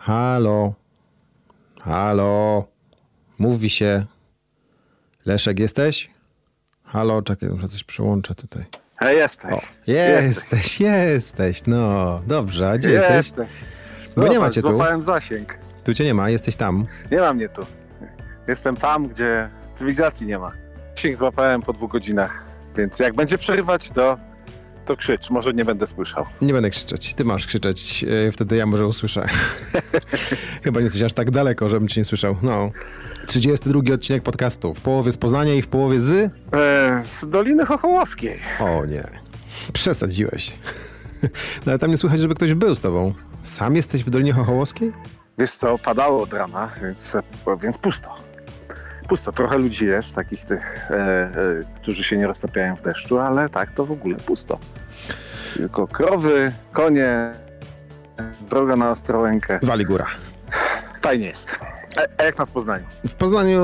Halo. Halo. Mówi się. Leszek, jesteś? Halo, czekaj, muszę coś przyłączę tutaj. Hej, jesteś. O, jesteś, jesteś, no. Dobrze, a gdzie jesteś? Jesteś. Bo nie Zobacz, macie tu. Złapałem zasięg. Tu cię nie ma, jesteś tam. Nie ma mnie tu. Jestem tam, gdzie cywilizacji nie ma. Zasięg złapałem po dwóch godzinach, więc jak będzie przerywać, to, to krzycz. Może nie będę słyszał. Nie będę krzyczeć. Ty masz krzyczeć, yy, wtedy ja może usłyszę. Chyba nie jesteś aż tak daleko, żebym cię nie słyszał. No. 32 odcinek podcastu. W połowie z Poznania i w połowie z... E, z Doliny Chochołowskiej. O nie. Przesadziłeś. No ale tam nie słychać, żeby ktoś był z tobą. Sam jesteś w Dolinie Chochołowskiej? Wiesz co, padało od rana, więc, więc pusto. Pusto. Trochę ludzi jest, takich tych, e, e, którzy się nie roztapiają w deszczu, ale tak to w ogóle pusto. Tylko krowy, konie, droga na Ostrołękę. Wali góra. Fajnie jest. A, jak tam w Poznaniu? W Poznaniu,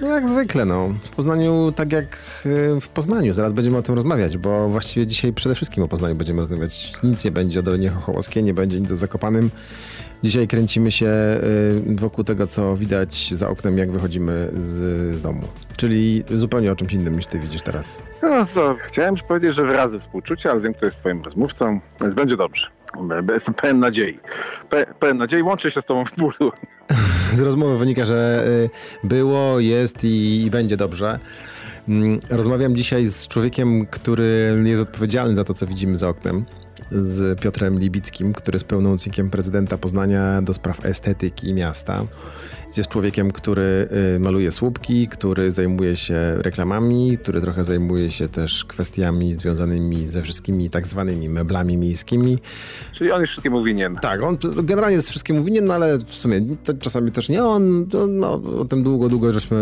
no jak zwykle, no. W Poznaniu tak jak y, w Poznaniu. Zaraz będziemy o tym rozmawiać, bo właściwie dzisiaj przede wszystkim o Poznaniu będziemy rozmawiać. Nic nie będzie o Dolinie Chochołowskiej, nie będzie nic o Zakopanym. Dzisiaj kręcimy się y, wokół tego, co widać za oknem, jak wychodzimy z, z domu. Czyli zupełnie o czymś innym niż ty widzisz teraz. No co, chciałem już powiedzieć, że wyrazy współczucia, ale wiem, kto jest twoim rozmówcą, więc będzie dobrze. Jestem pełen nadziei. Pe- pełen nadziei, łączę się z tobą w bólu. Z rozmowy wynika, że y, było, jest i, i będzie dobrze. Mm, Rozmawiam dzisiaj z człowiekiem, który jest odpowiedzialny za to, co widzimy za oknem. Z Piotrem Libickim, który jest pełnomocnikiem prezydenta Poznania do spraw estetyki miasta. Jest człowiekiem, który y, maluje słupki, który zajmuje się reklamami, który trochę zajmuje się też kwestiami związanymi ze wszystkimi tak zwanymi meblami miejskimi. Czyli on jest wszystkiemu winien. Tak, on generalnie jest wszystkiemu winien, no ale w sumie to czasami też nie on. No, o tym długo, długo żeśmy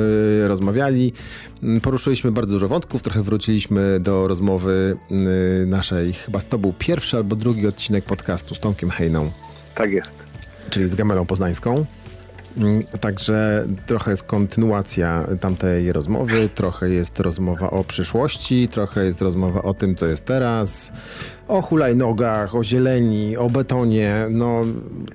rozmawiali. Mm, Poruszyliśmy bardzo dużo wątków, trochę wróciliśmy do rozmowy y, naszej, chyba to był pierwszy albo drugi odcinek podcastu z Tomkiem Hejną, Tak jest. czyli z Gamelą Poznańską. Mm, Także trochę jest kontynuacja tamtej rozmowy, trochę jest rozmowa o przyszłości, trochę jest rozmowa o tym, co jest teraz, o hulajnogach, o zieleni, o betonie. No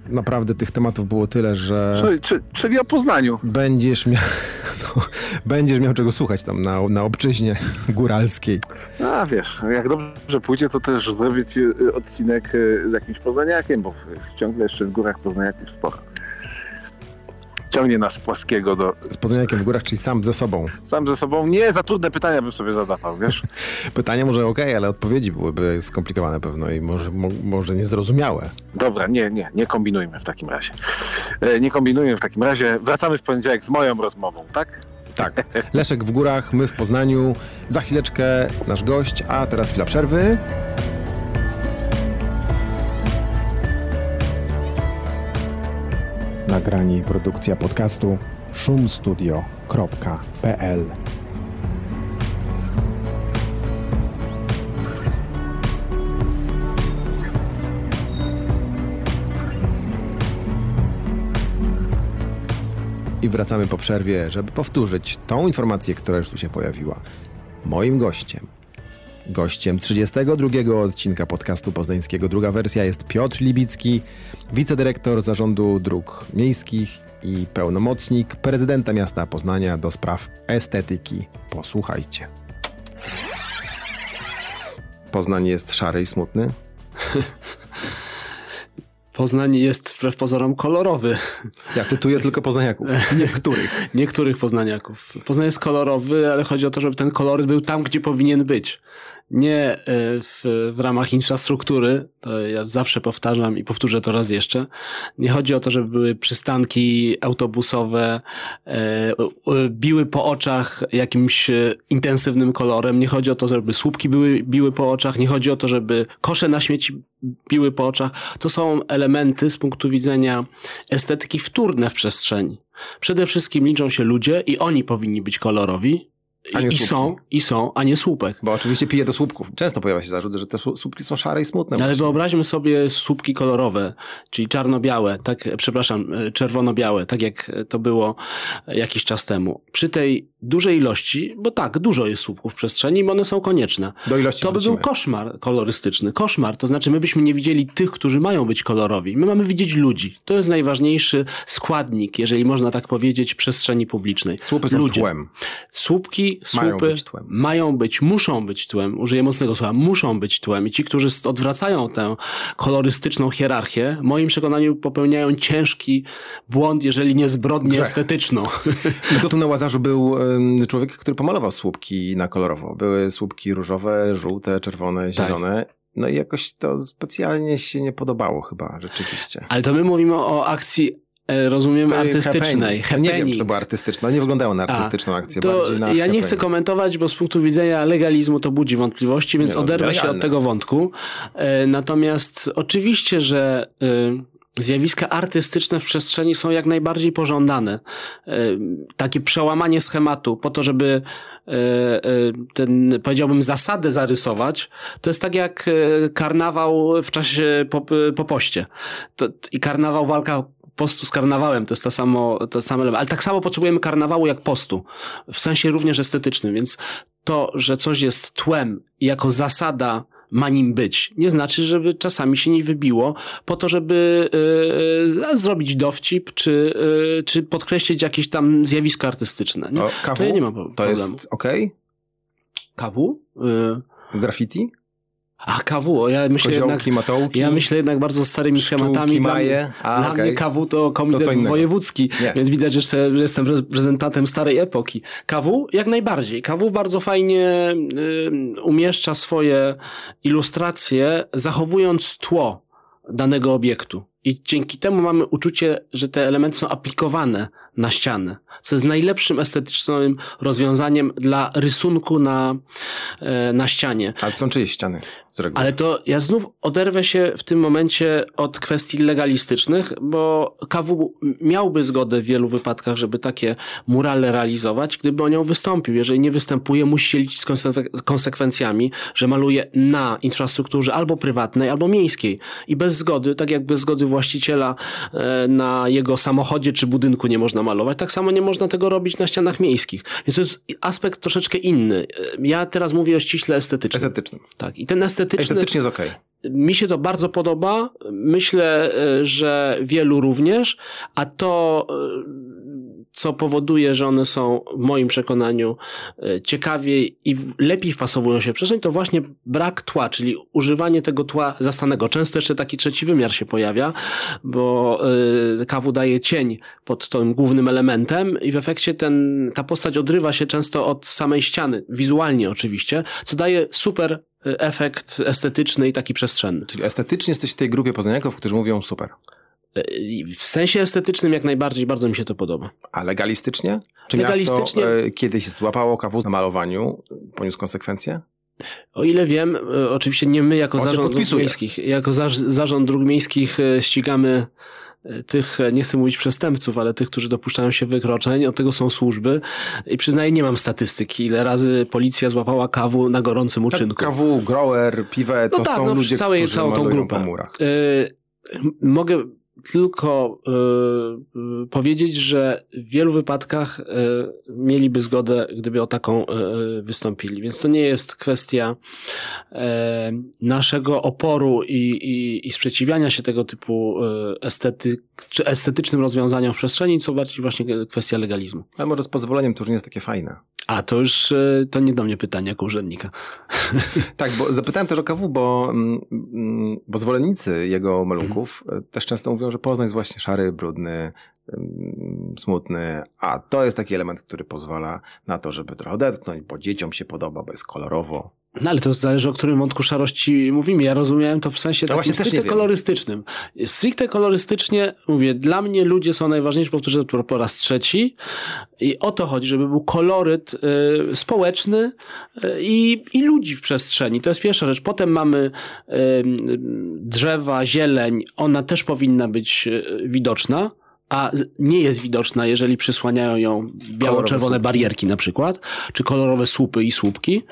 naprawdę tych tematów było tyle, że Czyli, czy, czyli o Poznaniu. będziesz miał, no, będziesz miał czego słuchać tam na, na obczyźnie góralskiej. A wiesz, jak dobrze pójdzie, to też zrobić odcinek y, z jakimś poznaniakiem, bo ciągle jeszcze w górach poznaniaków sporo. Ciągnie nas płaskiego do... Z Poznaniakiem w górach, czyli sam ze sobą. Sam ze sobą nie za trudne pytania bym sobie zadawał, wiesz? Pytanie może okej, ale odpowiedzi byłyby skomplikowane pewno i może, mo, może niezrozumiałe. Dobra, nie, nie, nie kombinujmy w takim razie. E, Nie kombinujmy w takim razie. Wracamy w poniedziałek z moją rozmową, tak? Tak. Leszek w górach, my w Poznaniu. Za chwileczkę nasz gość, a teraz chwila przerwy. Nagranie i produkcja podcastu szumstudio.pl I wracamy po przerwie, żeby powtórzyć tą informację, która już tu się pojawiła. Moim gościem, gościem 32 odcinka podcastu poznańskiego, druga wersja jest Piotr Libicki, wicedyrektor Zarządu Dróg Miejskich i pełnomocnik prezydenta miasta Poznania do spraw estetyki. Posłuchajcie. Poznań jest szary i smutny. Poznań jest wbrew pozorom kolorowy. Ja cytuję tylko poznaniaków. Niektórych. Niektórych poznaniaków. Poznań jest kolorowy, ale chodzi o to, żeby ten koloryt był tam, gdzie powinien być. Nie e, w, w ramach infrastruktury, to ja zawsze powtarzam i powtórzę to raz jeszcze. Nie chodzi o to, żeby były przystanki autobusowe, e, biły po oczach jakimś e, intensywnym kolorem. Nie chodzi o to, żeby słupki były, biły po oczach. Nie chodzi o to, żeby kosze na śmieci biły po oczach. To są elementy z punktu widzenia estetyki wtórne w przestrzeni. Przede wszystkim liczą się ludzie i oni powinni być kolorowi. I są, i są, a nie słupek. Bo oczywiście pije do słupków. Często pojawia się zarzut, że te słu- słupki są szare i smutne. Ale właśnie. wyobraźmy sobie słupki kolorowe, czyli czarno-białe, tak, przepraszam, e, czerwono-białe, tak jak to było jakiś czas temu. Przy tej dużej ilości, bo tak, dużo jest słupków w przestrzeni i one są konieczne. Do ilości To by wrócimy. był koszmar kolorystyczny. Koszmar, to znaczy my byśmy nie widzieli tych, którzy mają być kolorowi. My mamy widzieć ludzi. To jest najważniejszy składnik, jeżeli można tak powiedzieć, przestrzeni publicznej. Słupy są Ludzie. tłem. Słupki, Mają słupy być tłem. mają być, muszą być tłem, użyję mocnego słowa, muszą być tłem. I ci, którzy odwracają tę kolorystyczną hierarchię, w moim przekonaniu popełniają ciężki błąd, jeżeli nie zbrodnię Grzech. estetyczną. No tu na Łazarzu był człowiek, który pomalował słupki na kolorowo. Były słupki różowe, żółte, czerwone, Tak. zielone. No i jakoś to specjalnie się nie podobało chyba, rzeczywiście. Ale to my mówimy o akcji, rozumiem, To artystycznej. happening. Nie wiem, czy to była artystyczna. Nie wyglądało na artystyczną akcję. To ja nie happening. chcę komentować, bo z punktu widzenia legalizmu to budzi wątpliwości, więc Nie no, oderwę się legalne. od tego wątku. E, Natomiast oczywiście, że e, zjawiska artystyczne w przestrzeni są jak najbardziej pożądane. E, Takie przełamanie schematu po to, żeby e, e, ten, powiedziałbym, zasadę zarysować, to jest tak jak e, karnawał w czasie po, po poście. To, I karnawał walka postu z karnawałem, to jest to samo, to samo element. Ale tak samo potrzebujemy karnawału jak postu. W sensie również estetycznym, więc to, że coś jest tłem i jako zasada ma nim być. Nie znaczy, żeby czasami się nie wybiło po to, żeby yy, zrobić dowcip, czy, yy, czy podkreślić jakieś tam zjawisko artystyczne. Nie? O, KW, to ja nie mam to problemu. jest ok? KW? Yy, Graffiti? A KW, o, ja myślę jednak... Matołki? Ja myślę jednak bardzo starymi schematami. Dla, maje? A, dla okej. mnie KW to komitet To wojewódzki, Nie. więc widać, że jestem- że jestem reprezentantem starej epoki. KW jak najbardziej. KW bardzo fajnie y, umieszcza swoje ilustracje, zachowując tło danego obiektu. I dzięki temu mamy uczucie, że te elementy są aplikowane na ścianę, co jest najlepszym estetycznym rozwiązaniem dla rysunku na, e, na ścianie. Ale to są czyjeś ściany z reguły. Ale to ja znów oderwę się w tym momencie od kwestii legalistycznych, bo KW miałby zgodę w wielu wypadkach, żeby takie murale realizować, gdyby o nią wystąpił. Jeżeli nie występuje, musi się liczyć z konse- konsekwencjami, że maluje na infrastrukturze albo prywatnej, albo miejskiej. I bez zgody, tak jak bez zgody właściciela e, na jego samochodzie czy budynku nie można malować, tak samo nie można tego robić na ścianach miejskich. Więc to jest aspekt troszeczkę inny. E, Ja teraz mówię o ściśle estetycznym. Estetycznym. Tak. I ten estetyczny Estetycznie jest okej. mi się to bardzo podoba. Myślę, y, że wielu również, a to, co powoduje, że one są w moim przekonaniu y, ciekawiej i lepiej wpasowują się w przestrzeń, to właśnie brak tła, czyli używanie tego tła zastanego. Często jeszcze taki trzeci wymiar się pojawia, bo y, KW daje cień pod tym głównym elementem i w efekcie ten, ta postać odrywa się często od samej ściany, wizualnie oczywiście, co daje super y, efekt estetyczny i taki przestrzenny. Czyli estetycznie jesteś w tej grupie poznaniaków, którzy mówią super. Y, W sensie estetycznym jak najbardziej bardzo mi się to podoba. A legalistycznie? Czy Legalistycznie- miasto e, kiedyś złapało KW na malowaniu, poniósł konsekwencje? O ile wiem, y, oczywiście nie my jako On zarząd dróg miejskich, jako zarz, zarząd dróg miejskich ścigamy tych, e, nie chcę mówić przestępców, ale tych, którzy dopuszczają się wykroczeń, od tego są służby i przyznaję, nie mam statystyki, ile razy policja złapała kawu na gorącym Tak, uczynku. KW, grower, piwę, to No tak, są no, ludzie, całej- którzy całą tą grupę. po murach. Y, mogę tylko y, powiedzieć, że w wielu wypadkach y, mieliby zgodę, gdyby o taką y, wystąpili. Więc to nie jest kwestia naszego oporu i, i, i sprzeciwiania się tego typu y, estety, czy estetycznym rozwiązaniom w przestrzeni, co bardziej właśnie kwestia legalizmu. Ale może z pozwoleniem to już nie jest takie fajne. A to już y, to nie do mnie pytanie jako urzędnika. Tak, bo zapytałem też o KW, bo, mm, bo zwolennicy jego malunków e, też często mówią, że Poznań jest właśnie szary, brudny, mm, smutny, a to jest taki element, który pozwala na to, żeby trochę odetchnąć, bo dzieciom się podoba, bo jest kolorowo. No ale to zależy, o którym wątku szarości mówimy. Ja rozumiałem to w sensie No takim stricte kolorystycznym. Stricte kolorystycznie, mówię, dla mnie ludzie są najważniejsi, powtórzę to po raz trzeci. I o to chodzi, żeby był koloryt y, społeczny y, i, i ludzi w przestrzeni. To jest pierwsza rzecz. Potem mamy y, drzewa, zieleń. Ona też powinna być y, widoczna. A nie jest widoczna, jeżeli przysłaniają ją biało-czerwone barierki na przykład, czy kolorowe słupy i słupki.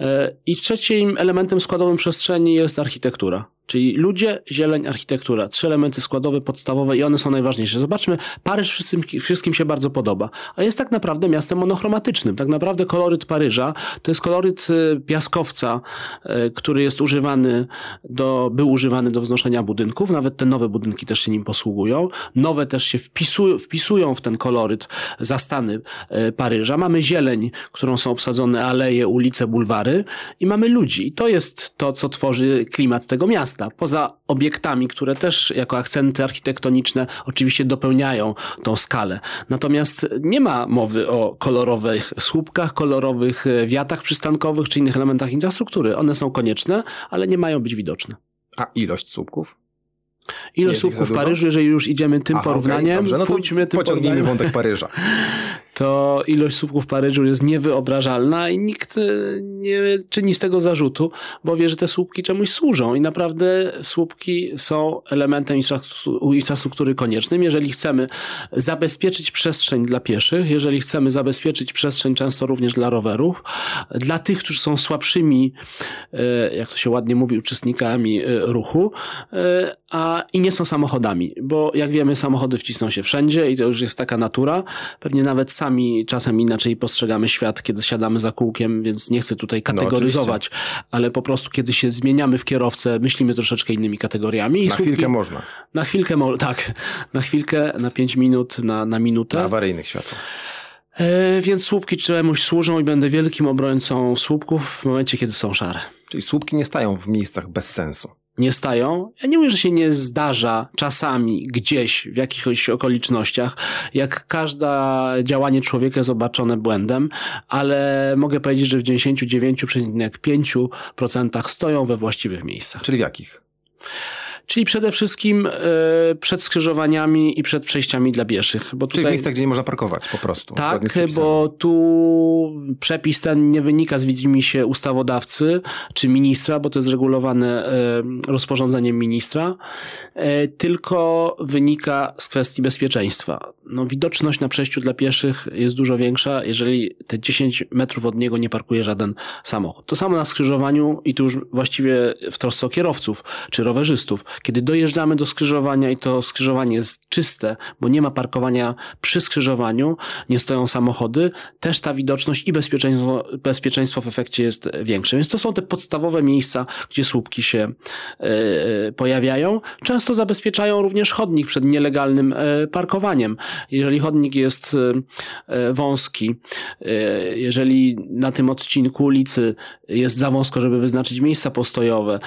E, I trzecim elementem składowym przestrzeni jest architektura. Czyli ludzie, zieleń, architektura. Trzy elementy składowe, podstawowe i one są najważniejsze. Zobaczmy, Paryż wszystkim, wszystkim się bardzo podoba, a jest tak naprawdę miastem monochromatycznym. Tak naprawdę koloryt Paryża to jest koloryt y, piaskowca, y, który jest używany do, był używany do wznoszenia budynków. Nawet te nowe budynki też się nim posługują. Nowe też się wpisują, wpisują w ten koloryt zastany y, Paryża. Mamy zieleń, którą są obsadzone aleje, ulice, bulwary i mamy ludzi. I to jest to, co tworzy klimat tego miasta miasta, poza obiektami, które też jako akcenty architektoniczne oczywiście dopełniają tą skalę. Natomiast nie ma mowy o kolorowych słupkach, kolorowych e, wiatach przystankowych czy innych elementach infrastruktury. One są konieczne, ale nie mają być widoczne. A ilość słupków? Ilość słupków w Paryżu, jeżeli już idziemy tym Aha, porównaniem, okay, no pójdźmy tym pociągnijmy wątek Paryża. to ilość słupków w Paryżu jest niewyobrażalna i nikt e, nie czyni z tego zarzutu, bo wie, że te słupki czemuś służą i naprawdę słupki są elementem infrastruktury koniecznym. Jeżeli chcemy zabezpieczyć przestrzeń dla pieszych, jeżeli chcemy zabezpieczyć przestrzeń często również dla rowerów, dla tych, którzy są słabszymi, e, jak to się ładnie mówi, uczestnikami e, ruchu, a i nie są samochodami, bo jak wiemy, samochody wcisną się wszędzie i to już jest taka natura. Pewnie nawet sam sami czasem inaczej postrzegamy świat, kiedy siadamy za kółkiem, więc nie chcę tutaj no, kategoryzować, no, ale po prostu kiedy się zmieniamy w kierowcę, myślimy troszeczkę innymi kategoriami. Na słupki, chwilkę można. Na chwilkę, tak, na chwilkę, na pięć minut, na, na minutę. Na awaryjnych światłach. E, więc słupki czemuś służą i będę wielkim obrońcą słupków w momencie, kiedy są szare. Czyli słupki nie stają w miejscach bez sensu nie stają. Ja nie mówię, że się nie zdarza czasami gdzieś w jakichś okolicznościach, jak każde działanie człowieka jest obarczone błędem, ale mogę powiedzieć, że w 99,5% stoją we właściwych miejscach. Czyli w jakich? Czyli przede wszystkim e, przed skrzyżowaniami i przed przejściami dla pieszych. Bo Czyli w miejscach, gdzie nie można parkować po prostu. Tak, bo tu przepis ten nie wynika z widzimisię ustawodawcy czy ministra, bo to jest regulowane e, rozporządzeniem ministra, e, tylko wynika z kwestii bezpieczeństwa. No, widoczność na przejściu dla pieszych jest dużo większa, jeżeli te 10 metrów od niego nie parkuje żaden samochód. To samo na skrzyżowaniu i tu już właściwie w trosce o kierowców czy rowerzystów kiedy dojeżdżamy do skrzyżowania i to skrzyżowanie jest czyste, bo nie ma parkowania przy skrzyżowaniu, nie stoją samochody, też ta widoczność i bezpieczeństwo, bezpieczeństwo w efekcie jest większe. Więc to są te podstawowe miejsca, gdzie słupki się e, pojawiają. Często zabezpieczają również chodnik przed nielegalnym e, parkowaniem. Jeżeli chodnik jest e, wąski, jeżeli na tym odcinku ulicy jest za wąsko, żeby wyznaczyć miejsca postojowe,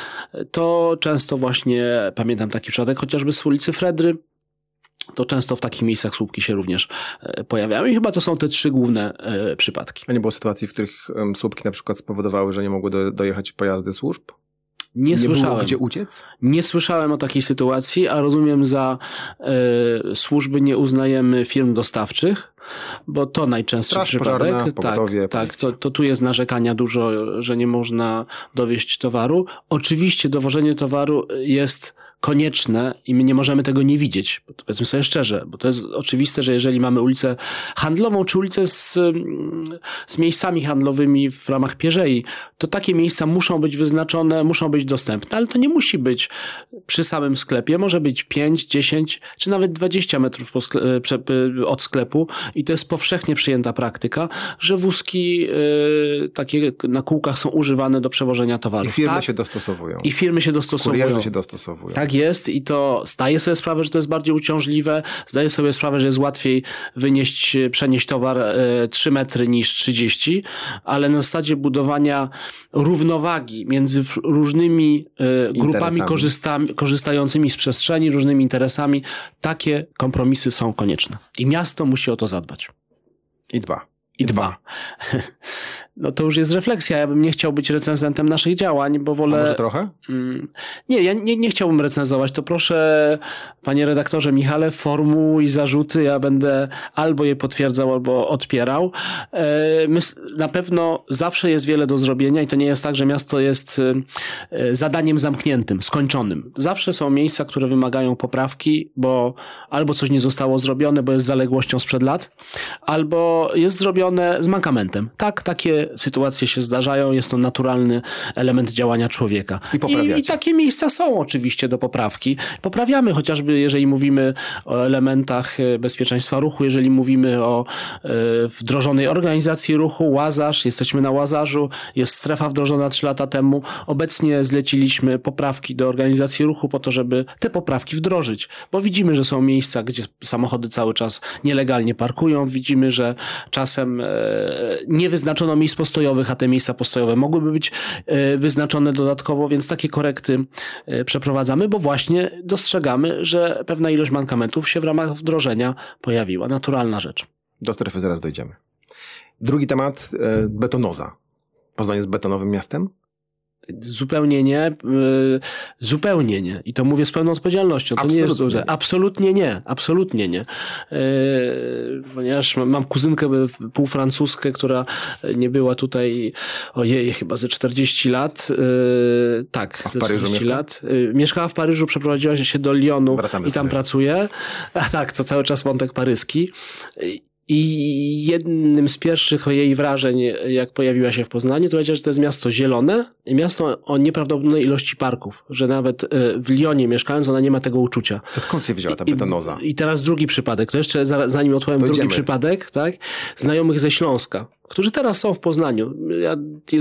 to często właśnie pamiętam taki przypadek chociażby z ulicy Fredry, to często w takich miejscach słupki się również e, pojawiają i chyba to są te trzy główne e, przypadki. A nie było sytuacji, w których słupki na przykład spowodowały, że nie mogły do, dojechać pojazdy służb? Nie, nie słyszałem. Było gdzie uciec? Nie słyszałem o takiej sytuacji, a rozumiem za y, służby nie uznajemy firm dostawczych, bo to najczęstszy Straż przypadek. Pożarna, pogotowie, tak, tak to, to tu jest narzekania dużo, że nie można dowieść towaru. Oczywiście dowożenie towaru jest konieczne i my nie możemy tego nie widzieć. Bo to powiedzmy sobie szczerze, bo to jest oczywiste, że jeżeli mamy ulicę handlową czy ulicę z, z miejscami handlowymi w ramach pierzei, to takie miejsca muszą być wyznaczone, muszą być dostępne, ale to nie musi być przy samym sklepie. Może być 5, 10 czy nawet 20 metrów e, od sklepu i to jest powszechnie przyjęta praktyka, że wózki yy, takie na kółkach są używane do przewożenia towarów. I firmy tak? się dostosowują. I firmy się dostosowują. Kurierzy się dostosowują. Tak jest i to zdaję sobie sprawę, że to jest bardziej uciążliwe, zdaję sobie sprawę, że jest łatwiej wynieść, przenieść towar 3 e, metry niż 30, ale na zasadzie budowania równowagi między różnymi e, grupami korzystającymi z przestrzeni, różnymi interesami, takie kompromisy są konieczne. I miasto musi o to zadbać. I dba. i dba. No to już jest refleksja. Ja bym nie chciał być recenzentem naszych działań, bo wolę. A może trochę? Mm, nie, ja nie, nie chciałbym recenzować. To proszę, panie redaktorze Michale, formułuj zarzuty. Ja będę albo je potwierdzał, albo odpierał. E, my, na pewno zawsze jest wiele do zrobienia i to nie jest tak, że miasto jest e, zadaniem zamkniętym, skończonym. Zawsze są miejsca, które wymagają poprawki, bo albo coś nie zostało zrobione, bo jest zaległością sprzed lat, albo jest zrobione z mankamentem. Tak, takie sytuacje się zdarzają, jest to naturalny element działania człowieka. I, I, I, takie miejsca są oczywiście do poprawki. Poprawiamy chociażby, jeżeli mówimy o elementach e, bezpieczeństwa ruchu, jeżeli mówimy o e, wdrożonej organizacji ruchu, Łazarz, jesteśmy na Łazarzu, jest strefa wdrożona 3 lata temu. Obecnie zleciliśmy poprawki do organizacji ruchu po to, żeby te poprawki wdrożyć, bo widzimy, że są miejsca, gdzie samochody cały czas nielegalnie parkują, widzimy, że czasem e, nie wyznaczono miejsc postojowych, a te miejsca postojowe mogłyby być e, wyznaczone dodatkowo, więc takie korekty e, przeprowadzamy, bo właśnie dostrzegamy, że pewna ilość mankamentów się w ramach wdrożenia pojawiła. Naturalna rzecz. Do strefy zaraz dojdziemy. Drugi temat, betonoza. Poznań jest betonowym miastem? Zupełnie nie. Y, zupełnie nie. I to mówię z pełną odpowiedzialnością. To absolutnie. nie jest duże. Absolutnie nie. Absolutnie nie. Y, ponieważ mam kuzynkę półfrancuskę, która nie była tutaj, ojej, chyba ze 40 lat. Y, tak, ze 40 mieszka? lat. Mieszkała w Paryżu, przeprowadziła się do Lyonu Wracamy i tam pracuje. A tak, co cały czas wątek paryski. I jednym z pierwszych jej wrażeń, jak pojawiła się w Poznaniu, to powiedziała, że to jest miasto zielone i miasto o nieprawdopodobnej ilości parków, że nawet e, w Lyonie mieszkając, ona nie ma tego uczucia. To skąd się wzięła ta betanoza? I, i teraz drugi przypadek, to jeszcze zanim odpowiem drugi przypadek, tak? Znajomych ze Śląska którzy teraz są w Poznaniu.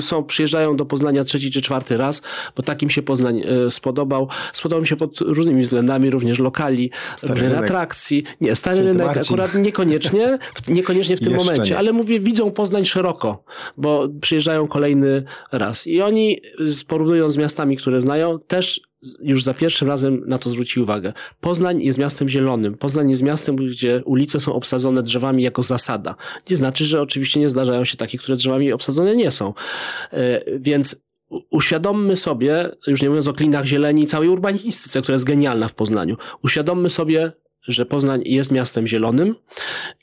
Są, przyjeżdżają do Poznania trzeci czy czwarty raz, bo takim się Poznań e, spodobał. Spodobał mi się pod różnymi względami, również lokali, różnych atrakcji. Nie, stary Święty rynek Marcin. akurat niekoniecznie, niekoniecznie w tym Jeszcze momencie, nie. ale mówię, widzą Poznań szeroko, bo przyjeżdżają kolejny raz. I oni, porównując z miastami, które znają, też już za pierwszym razem na to zwróci uwagę. Poznań jest miastem zielonym. Poznań jest miastem, gdzie ulice są obsadzone drzewami jako zasada. Nie znaczy, że oczywiście nie zdarzają się takie, które drzewami obsadzone nie są. E, więc uświadommy sobie, już nie mówiąc o klinach zieleni, całej urbanistyce, która jest genialna w Poznaniu, uświadommy sobie, że Poznań jest miastem zielonym,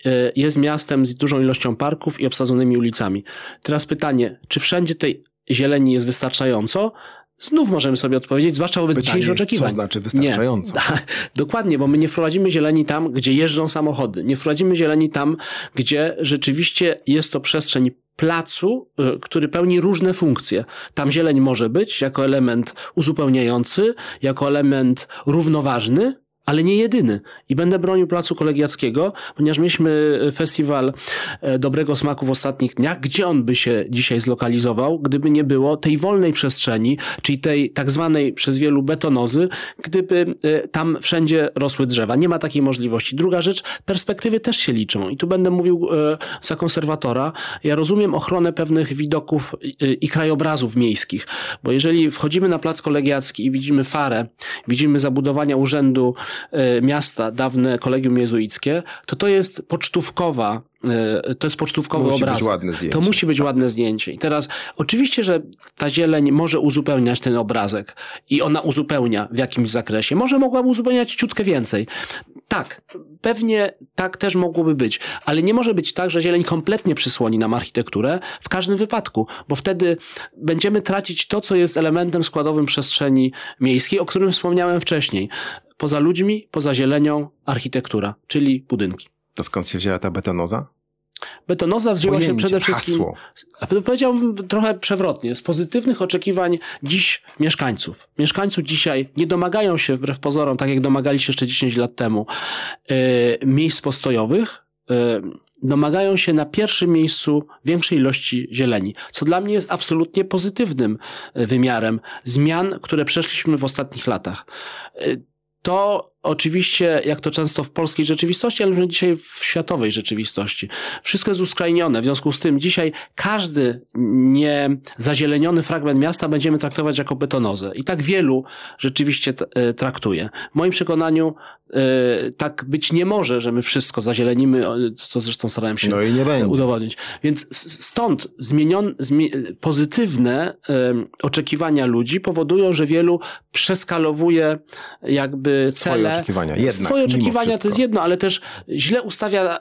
e, jest miastem z dużą ilością parków i obsadzonymi ulicami. Teraz pytanie, czy wszędzie tej zieleni jest wystarczająco? Znów możemy sobie odpowiedzieć, zwłaszcza wobec Pytanie, dzisiejszych oczekiwań. Co znaczy wystarczająco? Nie. Dokładnie, bo my nie wprowadzimy zieleni tam, gdzie jeżdżą samochody. Nie wprowadzimy zieleni tam, gdzie rzeczywiście jest to przestrzeń placu, y, który pełni różne funkcje. Tam zieleń może być jako element uzupełniający, jako element równoważny, ale nie jedyny. I będę bronił Placu Kolegiackiego, ponieważ mieliśmy festiwal e, dobrego smaku w ostatnich dniach, gdzie on by się dzisiaj zlokalizował, gdyby nie było tej wolnej przestrzeni, czyli tej tak zwanej przez wielu betonozy, gdyby e, tam wszędzie rosły drzewa. Nie ma takiej możliwości. Druga rzecz, perspektywy też się liczą. I tu będę mówił e, za konserwatora. Ja rozumiem ochronę pewnych widoków i krajobrazów miejskich, bo jeżeli wchodzimy na Plac Kolegiacki i widzimy farę, widzimy zabudowania urzędu E, miasta, dawne kolegium jezuickie, to to jest pocztówkowa e, to jest pocztówkowy musi obraz. To musi być ładne zdjęcie. I teraz oczywiście, że ta zieleń może uzupełniać ten obrazek i ona uzupełnia w jakimś zakresie. Może mogłaby uzupełniać ciutkę więcej. Tak, pewnie tak też mogłoby być, ale nie może być tak, że zieleń kompletnie przysłoni nam architekturę w każdym wypadku, bo wtedy będziemy tracić to, co jest elementem składowym przestrzeni miejskiej, o którym wspomniałem wcześniej poza ludźmi, poza zielenią, architektura, czyli budynki. To skąd się wzięła ta betonoza? Betonoza wzięła się przede wszystkim, hasło. powiedziałbym trochę przewrotnie, z pozytywnych oczekiwań dziś mieszkańców. Mieszkańców dzisiaj nie domagają się, wbrew pozorom, tak jak domagali się jeszcze 10 lat temu, yy, miejsc postojowych, yy, domagają się na pierwszym miejscu większej ilości zieleni, co dla mnie jest absolutnie pozytywnym e, wymiarem zmian, które przeszliśmy w ostatnich latach to oczywiście, jak to często w polskiej rzeczywistości, ale dzisiaj w światowej rzeczywistości. Wszystko jest uskrajnione. W związku z tym dzisiaj każdy niezazieleniony fragment miasta będziemy traktować jako betonozę. I tak wielu rzeczywiście e, traktuje. W moim przekonaniu e, tak być nie może, że my wszystko zazielenimy, co zresztą starałem się no udowodnić. Więc stąd zmienion, pozytywne oczekiwania ludzi powodują, że wielu przeskalowuje jakby cele. Swoje oczekiwania. Jednak, swoje oczekiwania to jest jedno, ale też źle ustawia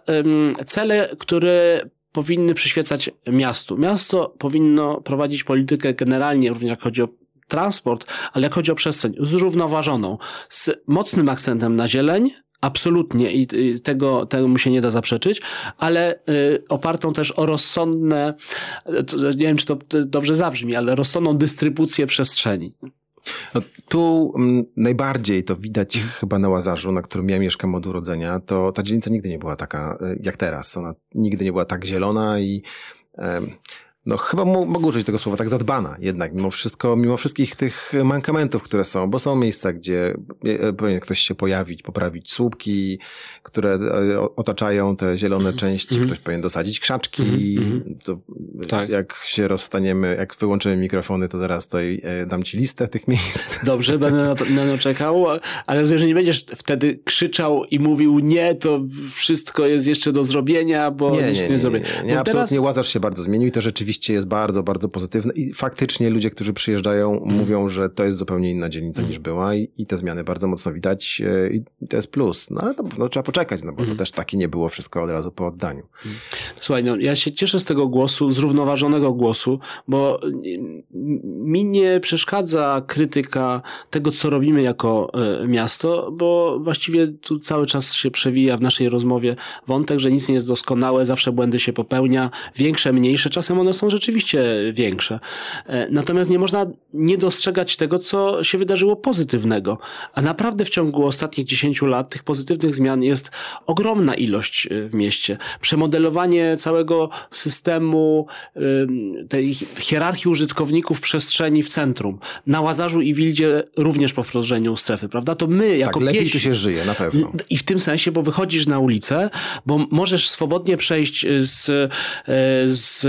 cele, które powinny przyświecać miastu. Miasto powinno prowadzić politykę generalnie, również jak chodzi o transport, ale jak chodzi o przestrzeń, zrównoważoną, z mocnym akcentem na zieleń, Absolutnie i tego, tego mu się nie da zaprzeczyć, ale y, opartą też o rozsądne, nie wiem czy to dobrze zabrzmi, ale rozsądną dystrybucję przestrzeni. No, tu m, mm, najbardziej to widać chyba na Łazarzu, na którym ja mieszkam od urodzenia, to ta dzielnica nigdy nie była taka y, jak teraz. Ona nigdy nie była tak zielona i no chyba mogę użyć tego słowa, tak zadbana jednak, mimo wszystko, mimo wszystkich tych mankamentów, które są, bo są miejsca, gdzie e, powinien ktoś się pojawić, poprawić słupki, które e, otaczają te zielone -hmm. części, -hmm. ktoś powinien dosadzić krzaczki, to tak. jak się rozstaniemy, jak wyłączymy mikrofony, to zaraz e, dam ci listę tych miejsc. Dobrze, będę na to, na to czekał, ale jeżeli nie będziesz wtedy krzyczał i mówił nie, to wszystko jest jeszcze do zrobienia, bo nie, nic nie, nie, nie, nie, nie, nie. absolutnie teraz... Łazarz się bardzo zmienił i to rzeczywiście rzeczywiście jest bardzo, bardzo pozytywne i faktycznie ludzie, którzy przyjeżdżają mm. mówią, że to jest zupełnie inna dzielnica mm. niż była i, i, te zmiany bardzo mocno widać e, i to jest plus. No ale to, no, trzeba poczekać, no bo mm. to też takie nie było wszystko od razu po oddaniu. Mm. Słuchaj, no ja się cieszę z tego głosu, zrównoważonego głosu, bo mi nie przeszkadza krytyka tego, co robimy jako e, miasto, bo właściwie tu cały czas się przewija w naszej rozmowie wątek, że nic nie jest doskonałe, zawsze błędy się popełnia, większe, mniejsze, czasem one są są rzeczywiście większe. E, natomiast nie można nie dostrzegać tego, co się wydarzyło pozytywnego. A naprawdę w ciągu ostatnich 10 lat tych pozytywnych zmian jest ogromna ilość e, w mieście. Przemodelowanie całego systemu tej hierarchii użytkowników przestrzeni w centrum. Na Łazarzu i Wildzie również po wdrożeniu strefy, prawda? To my jako tak, lepiej tu się żyje, na pewno. I w tym sensie, bo wychodzisz na ulicę, bo możesz swobodnie przejść z, e, z,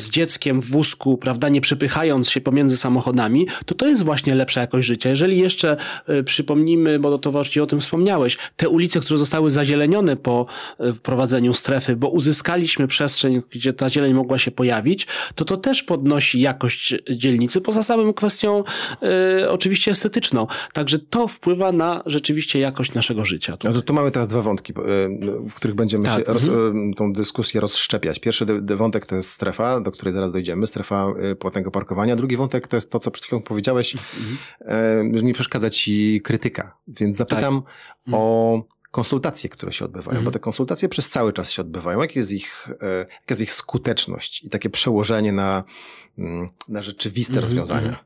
z dzieckiem w wózku, prawda, nie przepychając się pomiędzy samochodami, to to jest właśnie lepsza jakość życia. Jeżeli jeszcze y, przypomnimy, bo to właśnie o tym wspomniałeś, te ulice, które zostały zazielenione po y, wprowadzeniu strefy, bo uzyskaliśmy przestrzeń, gdzie ta zieleń mogła się pojawić, to to też podnosi jakość dzielnicy, poza samą kwestią y, oczywiście estetyczną. Także to wpływa na rzeczywiście jakość naszego życia. No to tu mamy teraz dwa wątki, w których będziemy tak. się roz, mhm. tą dyskusję rozszczepiać. Pierwszy wątek to jest strefa, do której zaraz dojdziemy, strefa y, płatnego parkowania. Drugi wątek to jest to, co przed chwilą powiedziałeś, mhm. że nie przeszkadza ci krytyka. Więc zapytam tak. o konsultacje, które się odbywają, mhm. bo te konsultacje przez cały czas się odbywają. Jak jest ich, jaka jest ich skuteczność i takie przełożenie na, mm, na rzeczywiste mhm. rozwiązania?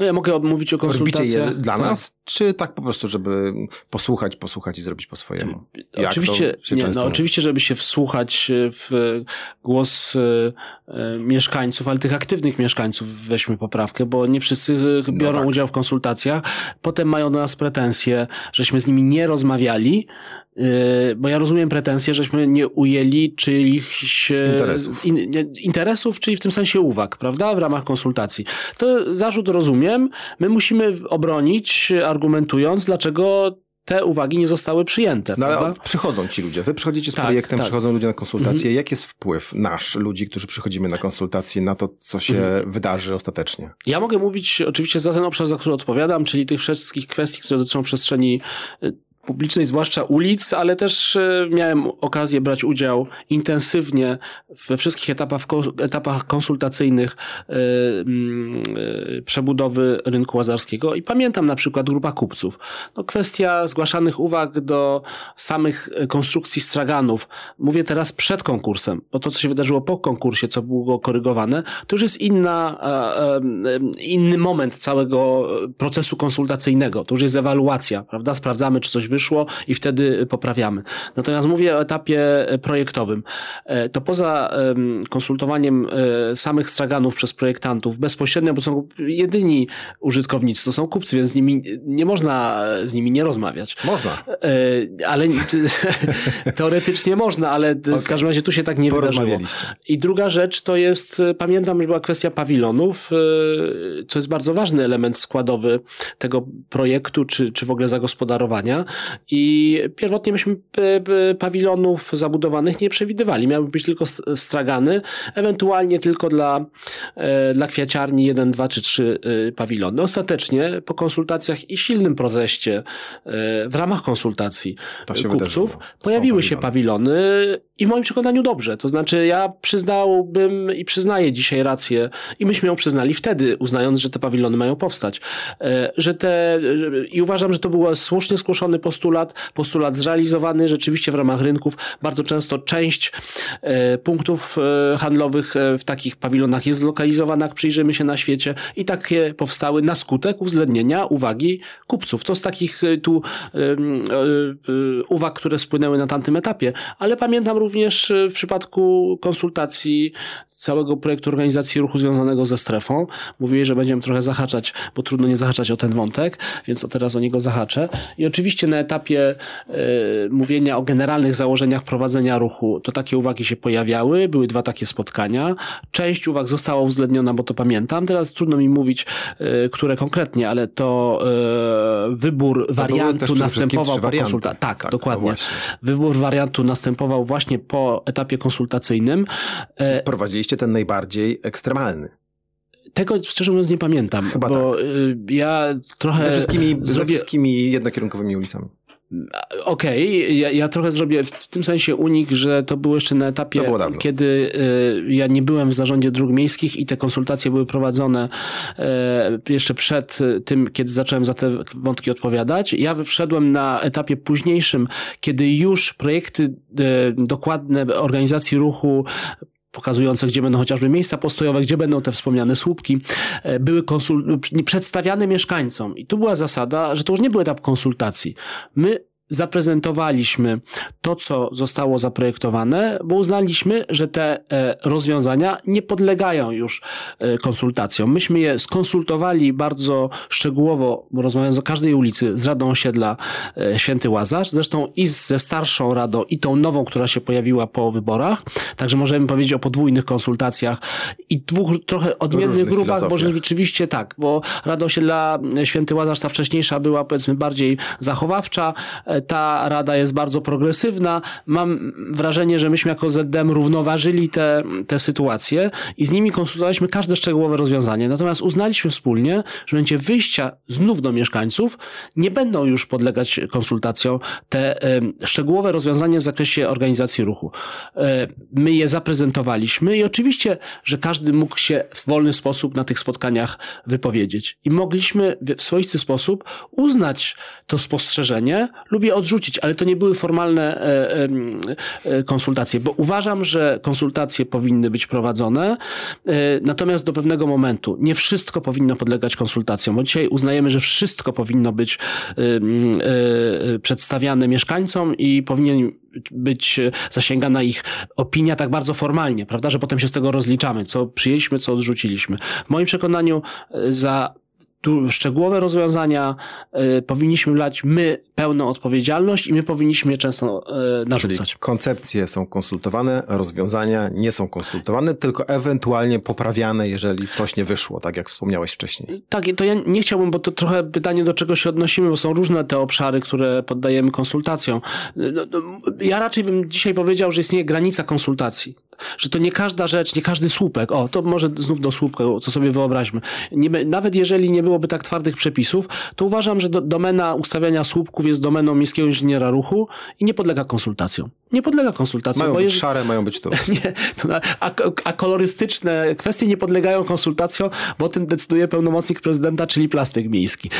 No ja mogę mówić o konsultacjach. Dla tak. nas, czy tak po prostu, żeby posłuchać, posłuchać i zrobić po swojemu? Jak oczywiście, nie, no, oczywiście, żeby się wsłuchać w głos e, e, mieszkańców, ale tych aktywnych mieszkańców weźmy poprawkę, bo nie wszyscy biorą no tak. udział w konsultacjach. Potem mają do nas pretensje, żeśmy z nimi nie rozmawiali, bo ja rozumiem pretensje, żeśmy nie ujęli czyichś e, interesów. In, interesów, czyli w tym sensie uwag, prawda, w ramach konsultacji. To zarzut rozumiem. My musimy obronić, argumentując, dlaczego te uwagi nie zostały przyjęte. No ale przychodzą ci ludzie. Wy przychodzicie z tak, projektem, tak. przychodzą ludzie na konsultacje. Mhm. Jaki jest wpływ nasz, ludzi, którzy przychodzimy na konsultacje, na to, co się mhm. wydarzy ostatecznie? Ja mogę mówić oczywiście za ten obszar, za który odpowiadam, czyli tych wszystkich kwestii, które dotyczą przestrzeni publicznej, zwłaszcza ulic, ale też e, miałem okazję brać udział intensywnie we wszystkich etapach, etapach konsultacyjnych e, e, przebudowy rynku łazarskiego i pamiętam na przykład grupa kupców. No, kwestia zgłaszanych uwag do samych konstrukcji straganów. Mówię teraz przed konkursem, bo to, co się wydarzyło po konkursie, co było korygowane, to już jest inna, inny moment całego procesu konsultacyjnego. To już jest ewaluacja, prawda? Sprawdzamy, czy coś wyszło i wtedy poprawiamy. Natomiast mówię o etapie projektowym. To poza konsultowaniem samych straganów przez projektantów bezpośrednio, bo są jedyni użytkownicy, to są kupcy, więc z nimi nie można z nimi nie rozmawiać. Można. Ale teoretycznie można, ale okay. w każdym razie tu się tak nie wydarzyło. I druga rzecz to jest, pamiętam, że była kwestia pawilonów, co jest bardzo ważny element składowy tego projektu, czy, czy w ogóle zagospodarowania. I pierwotnie myśmy pawilonów zabudowanych nie przewidywali. Miały być tylko stragany, ewentualnie tylko dla, e, dla kwiaciarni jeden, dwa czy trzy e, pawilony. Ostatecznie po konsultacjach i silnym proteście e, w ramach konsultacji kupców pojawiły się pawilony i w moim przekonaniu dobrze. To znaczy ja przyznałbym i przyznaję dzisiaj rację i myśmy ją przyznali wtedy, uznając, że te pawilony mają powstać. Że te, I uważam, że to był słusznie skłoszony postulat, postulat zrealizowany rzeczywiście w ramach rynków. Bardzo często część punktów handlowych w takich pawilonach jest zlokalizowana, jak przyjrzymy się na świecie i takie powstały na skutek uwzględnienia uwagi kupców. To z takich e, tu uwag, które spłynęły na tamtym etapie, ale pamiętam również e, w przypadku konsultacji całego projektu organizacji ruchu związanego ze strefą. Mówili, że będziemy trochę zahaczać, bo trudno nie zahaczać o ten wątek, więc to teraz o niego zahaczę. I oczywiście na etapie yy, mówienia o generalnych założeniach prowadzenia ruchu, to takie uwagi się pojawiały. Były dwa takie spotkania. Część uwag została uwzględniona, bo to pamiętam. Teraz trudno mi mówić, yy, które konkretnie, ale to yy, wybór wariantu następował po konsultacji. Tak, tak, dokładnie. Wybór wariantu następował właśnie po etapie konsultacyjnym. Wprowadziliście ten najbardziej ekstremalny. Tego szczerze mówiąc nie pamiętam, Chyba bo tak. ja trochę... Ze wszystkimi, zrobię... ze wszystkimi jednokierunkowymi ulicami. Okej, okay. ja, ja, trochę zrobię w tym sensie unik, że to było jeszcze na etapie, kiedy y, ja nie byłem w zarządzie dróg miejskich i te konsultacje były prowadzone y, jeszcze przed tym, kiedy zacząłem za te wątki odpowiadać. Ja wszedłem na etapie późniejszym, kiedy już projekty y, dokładne organizacji ruchu pokazujące, gdzie będą chociażby miejsca postojowe, gdzie będą te wspomniane słupki, e, były konsul- przedstawiane mieszkańcom. I tu była zasada, że to już nie był etap konsultacji. My zaprezentowaliśmy to, co zostało zaprojektowane, bo uznaliśmy, że te e, rozwiązania nie podlegają już e, konsultacjom. Myśmy je skonsultowali bardzo szczegółowo, rozmawiając o każdej ulicy z Radą Osiedla e, Święty Łazarz, zresztą i ze starszą Radą, i tą nową, która się pojawiła po wyborach. Także możemy powiedzieć o podwójnych konsultacjach i dwóch trochę odmiennych grupach, bo rzeczywiście tak, bo Rada Osiedla Święty Łazarz, ta wcześniejsza była powiedzmy bardziej zachowawcza, ta rada jest bardzo progresywna. Mam wrażenie, że myśmy jako ZDM równoważyli te, te sytuacje i z nimi konsultowaliśmy każde szczegółowe rozwiązanie. Natomiast uznaliśmy wspólnie, że momencie wyjścia znów do mieszkańców nie będą już podlegać konsultacjom te y, szczegółowe rozwiązania w zakresie organizacji ruchu. Y, my je zaprezentowaliśmy i oczywiście, że każdy mógł się w wolny sposób na tych spotkaniach wypowiedzieć. I mogliśmy w swoisty sposób uznać to spostrzeżenie lub je odrzucić, ale to nie były formalne e, e, konsultacje, bo uważam, że konsultacje powinny być prowadzone, e, natomiast do pewnego momentu. Nie wszystko powinno podlegać konsultacjom, bo dzisiaj uznajemy, że wszystko powinno być przedstawiane mieszkańcom i powinien być zasięgana ich opinia tak bardzo formalnie, prawda, że potem się z tego rozliczamy, co przyjęliśmy, co odrzuciliśmy. W moim przekonaniu za tu szczegółowe rozwiązania y, powinniśmy brać my pełną odpowiedzialność i my powinniśmy je często y, narzucać. Czyli koncepcje są konsultowane, rozwiązania nie są konsultowane, tylko ewentualnie poprawiane, jeżeli coś nie wyszło, tak jak wspomniałeś wcześniej. Tak, to ja nie chciałbym, bo to trochę pytanie, do czego się odnosimy, bo są różne te obszary, które poddajemy konsultacjom. No, no, ja raczej bym dzisiaj powiedział, że istnieje granica konsultacji że to nie każda rzecz, nie każdy słupek, o, to może znów do słupka, to sobie wyobraźmy. Nie, nawet jeżeli nie byłoby tak twardych przepisów, to uważam, że do, domena ustawiania słupków jest domeną miejskiego inżyniera ruchu i nie podlega konsultacjom. Nie podlega konsultacjom. Mają być szare, mają być tu. Nie, to, a, a kolorystyczne kwestie nie podlegają konsultacjom, bo o tym decyduje pełnomocnik prezydenta, czyli plastyk miejski.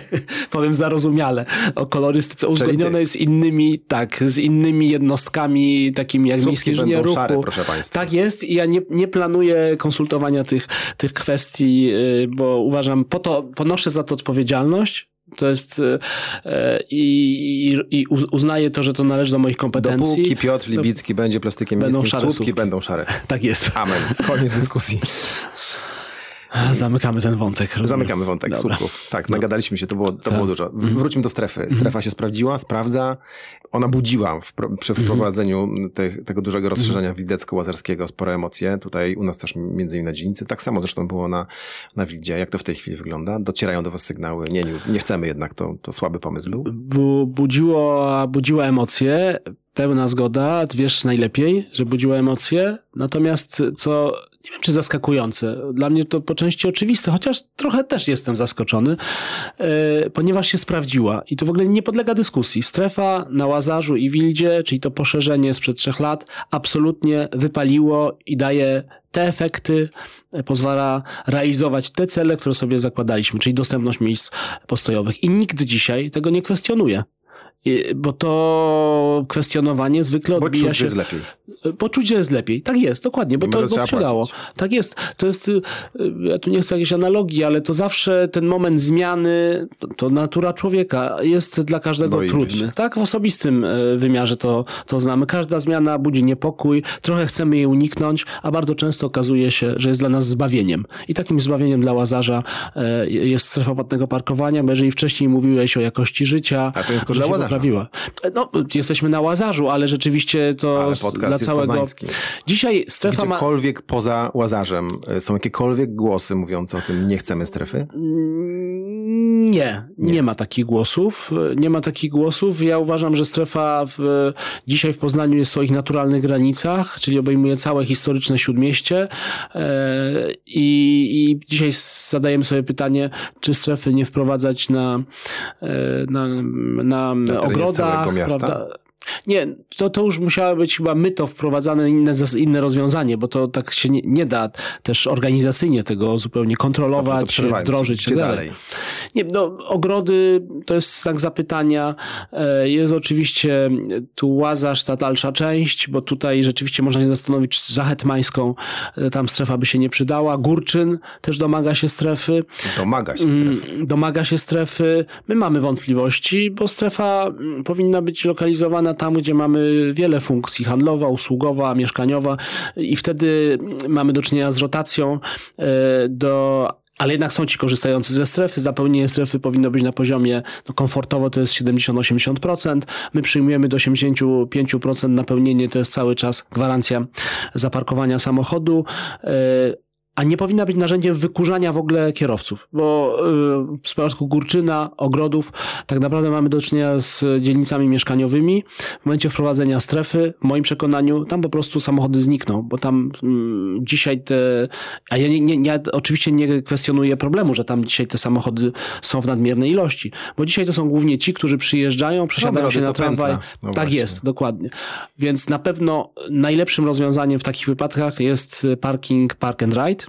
Powiem zarozumiale. O kolorystyce uzgodnionej z innymi, tak, z innymi jednostkami, takimi jak Miejski Inżynier Ruchu. Szare, proszę Państwa. Tak jest i ja nie, nie planuję konsultowania tych, tych kwestii, y, bo uważam, po to ponoszę za to odpowiedzialność, To jest e, i, i, i uznaję to, że to należy do moich kompetencji. Dopóki Piotr Libicki będzie plastykiem Będą miejskim, szare słupki słupki. będą szare. Tak jest. Amen. Koniec dyskusji. Zamykamy ten wątek. rozumiem. Zamykamy wątek Dobra. słupków. Tak, No. nagadaliśmy się, to było, to Tak. było dużo. Mhm. Wróćmy do strefy. Strefa się sprawdziła, sprawdza. Ona budziła w, przy Mhm. wprowadzeniu te, tego dużego rozszerzenia Wildecko-Łazarskiego spore emocje. Tutaj u nas też między innymi na dzielnicy. Tak samo zresztą było na, na Wildzie. Jak to w tej chwili wygląda? Docierają do was sygnały. Nie, nie, nie chcemy jednak, to, to słaby pomysł był. Bu, budziło, budziła emocje, pełna zgoda, wiesz najlepiej, że budziła emocje, natomiast co, nie wiem czy zaskakujące, dla mnie to po części oczywiste, chociaż trochę też jestem zaskoczony, e, ponieważ się sprawdziła i to w ogóle nie podlega dyskusji. Strefa na Łazarzu i Wildzie, czyli to poszerzenie sprzed trzech lat, absolutnie wypaliło i daje te efekty, e, pozwala realizować te cele, które sobie zakładaliśmy, czyli dostępność miejsc postojowych. I nikt dzisiaj tego nie kwestionuje. I- Bo to kwestionowanie zwykle odbija się. jest lepiej. Poczucie jest lepiej. Tak jest, dokładnie, bo że to, trzeba bo się dało. płacić. Tak jest. To jest, y, y, ja tu nie chcę jakiejś analogii, ale to zawsze ten moment zmiany, to, natura człowieka jest dla każdego Boimy trudny. się. Tak, w osobistym y, wymiarze to, to znamy. Każda zmiana budzi niepokój, trochę chcemy jej uniknąć, a bardzo często okazuje się, że jest dla nas zbawieniem. I takim zbawieniem dla Łazarza jest strefa płatnego parkowania, bo jeżeli wcześniej mówiłeś o jakości życia, A to nie tylko dla Łazarza. Poprawiła. No, jesteśmy na Łazarzu, ale rzeczywiście to Ale dla całego... poznański. Dzisiaj strefa ma... Gdziekolwiek poza Łazarzem y, są jakiekolwiek głosy mówiące o tym, nie chcemy strefy? Nie, nie, Nie. ma takich głosów. Nie ma takich głosów. Ja uważam, że strefa w, dzisiaj w Poznaniu jest w swoich naturalnych granicach, czyli obejmuje całe historyczne śródmieście. E, I, I dzisiaj zadajemy sobie pytanie, czy strefy nie wprowadzać na, e, na, na, terenie ogrodach. całego miasta? Prawda? Nie, to, to już musiało być chyba myto wprowadzane, inne, inne rozwiązanie, bo to tak się nie, nie da też organizacyjnie tego zupełnie Dobrze, to kontrolować, przerywajmy. wdrożyć. Gdzie tak dalej. Nie, no, ogrody to jest znak zapytania. E, Jest oczywiście tu Łazarz, ta dalsza część, bo tutaj rzeczywiście można się zastanowić, czy za Hetmańską e, tam strefa by się nie przydała. Górczyn też domaga się strefy. Domaga się strefy. Mm, Domaga się strefy. My mamy wątpliwości, bo strefa mm, powinna być lokalizowana tam, gdzie mamy wiele funkcji handlowa, usługowa, mieszkaniowa i wtedy mamy do czynienia z rotacją e, do ale jednak są ci korzystający ze strefy. Zapełnienie strefy powinno być na poziomie no komfortowo to jest 70-80%. My przyjmujemy do 85% napełnienie, to jest cały czas gwarancja zaparkowania samochodu. A nie powinna być narzędziem wykurzania w ogóle kierowców, bo y, w przypadku Górczyna, ogrodów, tak naprawdę mamy do czynienia z dzielnicami mieszkaniowymi. W momencie wprowadzenia strefy, w moim przekonaniu, tam po prostu samochody znikną, bo tam mm, dzisiaj te, a ja, nie, nie, ja oczywiście nie kwestionuję problemu, że tam dzisiaj te samochody są w nadmiernej ilości, bo dzisiaj to są głównie ci, którzy przyjeżdżają, przesiadają Ogrody się na tramwaj. No tak właśnie. jest, dokładnie. Więc na pewno najlepszym rozwiązaniem w takich wypadkach jest parking park and ride.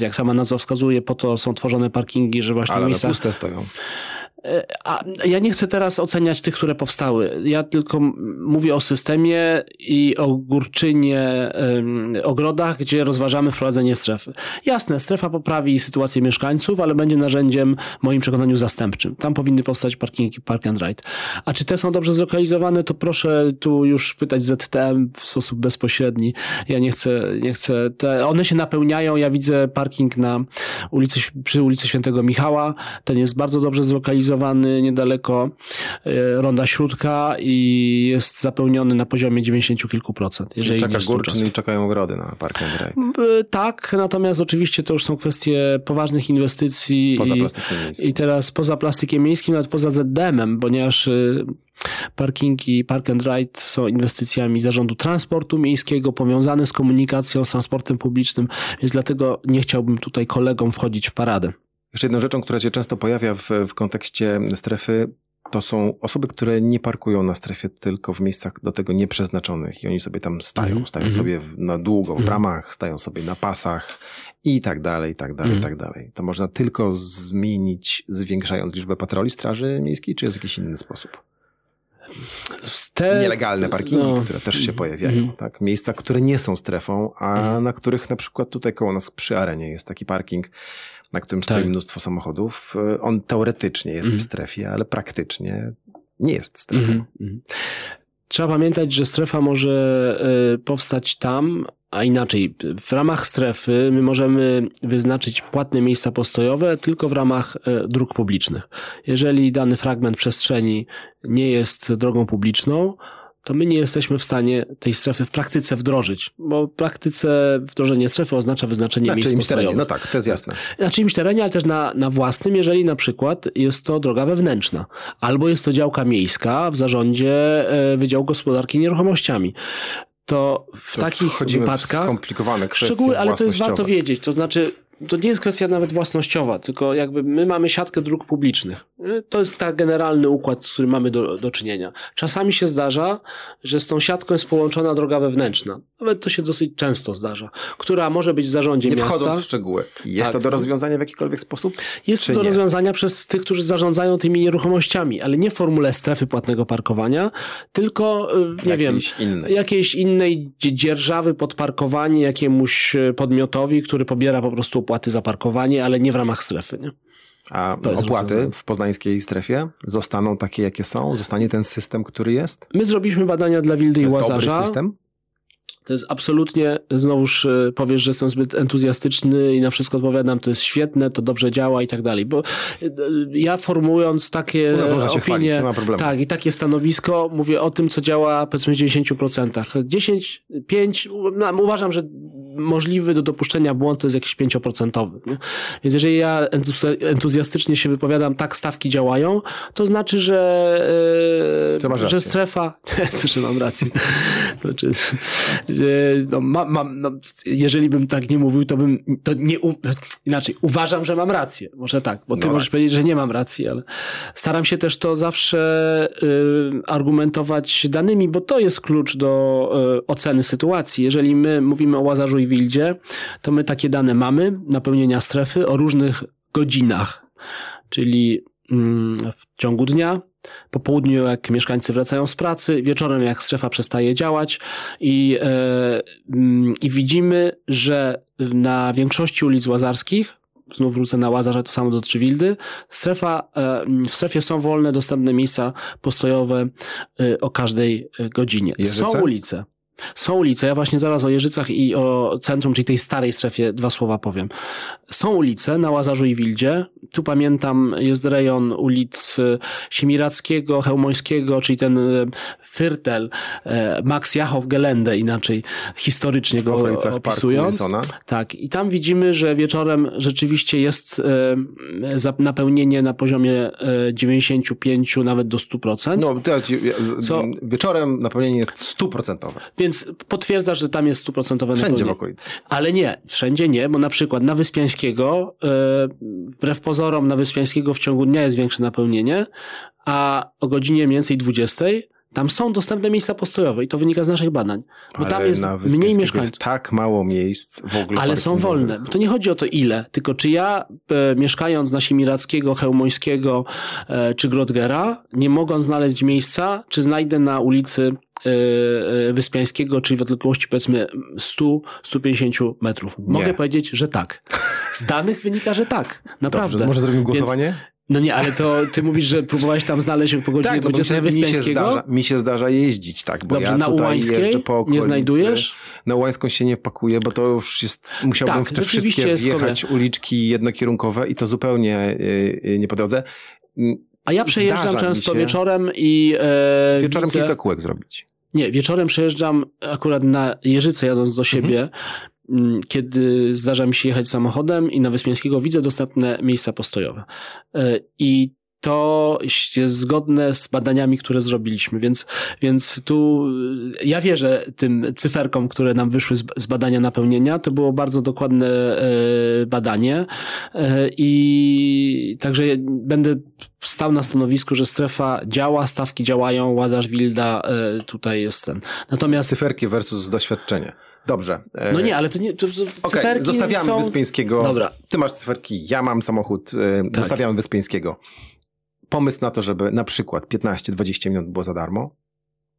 Jak sama nazwa wskazuje, po to są tworzone parkingi, że właśnie Ale miejscach puste stoją. E, A ja nie chcę teraz oceniać tych, które powstały. Ja tylko mówię o systemie i o górczynie, ogrodach, gdzie rozważamy wprowadzenie strefy. Jasne, strefa poprawi sytuację mieszkańców, ale będzie narzędziem, moim przekonaniu, zastępczym. Tam powinny powstać parkingi park and ride. A czy te są dobrze zlokalizowane, to proszę tu już pytać ZTM w sposób bezpośredni. Ja nie chcę, nie chcę. Te, one się napełniają. Ja widzę parking na ulicy, przy ulicy Świętego Michała. Ten jest bardzo dobrze zlokalizowany niedaleko e, Ronda Śródka i jest zapełniony na poziomie 90 kilku procent. Jeżeli Czeka Górczyn i czekają ogrody na park and ride. B- Tak, natomiast oczywiście to już są kwestie poważnych inwestycji Poza i, plastykiem miejskim. i teraz poza plastykiem miejskim, nawet poza ZDM-em, ponieważ y, parkingi Park and Ride są inwestycjami zarządu transportu miejskiego, powiązane z komunikacją, z transportem publicznym, więc dlatego nie chciałbym tutaj kolegom wchodzić w paradę. Jeszcze jedną rzeczą, która się często pojawia w, w kontekście strefy, to są osoby, które nie parkują na strefie, tylko w miejscach do tego nieprzeznaczonych i oni sobie tam stają. Mhm, Stają mhm. sobie na długo w Mhm. bramach, stają sobie na pasach i tak dalej, i tak dalej, i Mhm. tak dalej. To można tylko zmienić, zwiększając liczbę patroli Straży Miejskiej, czy jest jakiś inny sposób? Te, Nielegalne parkingi, no, które też się pojawiają, tak? Miejsca, które nie są strefą, a na których na przykład tutaj koło nas przy arenie jest taki parking, na którym stoi tak. mnóstwo samochodów, e, on teoretycznie jest w mhm. strefie, ale praktycznie nie jest strefą. Mhm. Trzeba pamiętać, że strefa może e, powstać tam, a inaczej, w ramach strefy my możemy wyznaczyć płatne miejsca postojowe tylko w ramach e, dróg publicznych. Jeżeli dany fragment przestrzeni nie jest drogą publiczną, to my nie jesteśmy w stanie tej strefy w praktyce wdrożyć, bo w praktyce wdrożenie strefy oznacza wyznaczenie na miejsc terenie. No tak, to jest jasne. Na czyimś terenie, ale też na, na własnym, jeżeli na przykład jest to droga wewnętrzna, albo jest to działka miejska w zarządzie e, Wydziału Gospodarki Nieruchomościami to w to takich wypadkach. Skomplikowane kwestie. Szczegóły, ale to jest warto wiedzieć. To znaczy, to nie jest kwestia nawet własnościowa, tylko jakby my mamy siatkę dróg publicznych. To jest tak generalny układ, z którym mamy do, do czynienia. Czasami się zdarza, że z tą siatką jest połączona droga wewnętrzna. Nawet to się dosyć często zdarza, która może być w zarządzie nie miasta. Nie wchodząc w szczegóły. Jest tak. to do rozwiązania w jakikolwiek sposób? Jest to do nie? rozwiązania przez tych, którzy zarządzają tymi nieruchomościami, ale nie w formule strefy płatnego parkowania, tylko, y, nie jakiejś wiem, innej. jakiejś innej dzierżawy pod parkowanie jakiemuś y, podmiotowi, który pobiera po prostu opłaty za parkowanie, ale nie w ramach strefy. Nie? A opłaty w poznańskiej strefie zostaną takie, jakie są? Zostanie ten system, który jest? My zrobiliśmy badania dla Wildy i Łazarza. To dobry system? To jest absolutnie, znowuż e, powiesz, że jestem zbyt entuzjastyczny i na wszystko odpowiadam, to jest świetne, to dobrze działa i tak dalej. Bo e, ja formułując takie opinie, tak, i takie stanowisko, mówię o tym, co działa powiedzmy w 90%. 10, 5, no, uważam, że możliwy do dopuszczenia błąd to jest jakiś 5%. Nie? Więc jeżeli ja entuzjastycznie się wypowiadam, tak stawki działają, to znaczy, że, yy, że strefa, że mam rację. Znaczy, no, ma, mam, no, jeżeli bym tak nie mówił, to bym, to nie, u, inaczej, uważam, że mam rację. Może tak, bo ty no możesz tak. powiedzieć, że nie mam racji, ale staram się też to zawsze y, argumentować danymi, bo to jest klucz do y, oceny sytuacji. Jeżeli my mówimy o Łazarzu i Wildzie, to my takie dane mamy, napełnienia strefy o różnych godzinach, czyli mm, w ciągu dnia, po południu, jak mieszkańcy wracają z pracy, wieczorem, jak strefa przestaje działać, i, e, mm, i widzimy, że na większości ulic łazarskich, znów wrócę na Łazarze, to samo dotyczy Wildy, strefa, e, w strefie są wolne, dostępne miejsca postojowe e, o każdej godzinie. Jeżyce? Są ulice. Są ulice, ja właśnie zaraz o Jeżycach i o centrum, czyli tej starej strefie dwa słowa powiem. Są ulice na Łazarzu i Wildzie. Tu pamiętam jest rejon ulic e, Siemirackiego, Chełmońskiego, czyli ten e, Fyrtel, e, Max Jachow Gelände inaczej historycznie go opisując. Tak, i tam widzimy, że wieczorem rzeczywiście jest napełnienie na poziomie 95, nawet do 100%. No, to, co, wieczorem napełnienie jest stuprocentowe. Więc potwierdzasz, że tam jest stuprocentowe Wszędzie w okolicy. Ale nie, wszędzie nie, bo na przykład na Wyspiańskiego, yy, wbrew pozorom na Wyspiańskiego w ciągu dnia jest większe napełnienie, a o godzinie mniej więcej 20 tam są dostępne miejsca postojowe i to wynika z naszych badań. Bo ale tam jest mniej mieszkańców. Jest tak mało miejsc w ogóle. Ale są wolne. To nie chodzi o to ile, tylko czy ja e, mieszkając na Siemirackiego, Chełmońskiego e, czy Grodgera, nie mogąc znaleźć miejsca, czy znajdę na ulicy e, e Wyspiańskiego, czyli w odległości powiedzmy 100-150 metrów. Mogę nie. powiedzieć, że tak. Z danych wynika, że tak. Naprawdę. Dobrze, może zrobimy głosowanie? Więc no nie, ale to ty mówisz, że próbowałeś tam znaleźć po godzinie tak, 20 no mi, się zdarza, mi się zdarza jeździć, tak. Bo Dobrze, ja na Ułańskiej nie znajdujesz? Na Ułańską się nie pakuję, bo to już jest, musiałbym tak, w te wszystkie wjechać uliczki jednokierunkowe i to zupełnie yy, nie po drodze. A ja przejeżdżam często wieczorem i e, Wieczorem widzę... kilka kółek zrobić. Nie, wieczorem przejeżdżam akurat na Jeżyce jadąc do siebie mhm. Mm, kiedy zdarza mi się jechać samochodem i na Wyspiańskiego widzę dostępne miejsca postojowe. E, I to jest zgodne z badaniami, które zrobiliśmy, więc, więc tu e, ja wierzę tym cyferkom, które nam wyszły z, z badania napełnienia. To było bardzo dokładne e, badanie i także będę stał na stanowisku, że strefa działa, stawki działają, Łazarz Wilda tutaj jest ten. Natomiast cyferki versus doświadczenie. Dobrze. No nie, ale to nie. To, okay, zostawiamy są... Wyspiańskiego. Dobra. Ty masz cyferki, ja mam samochód. E, tak. Zostawiamy Wyspiańskiego. Pomysł na to, żeby na przykład 15-20 minut było za darmo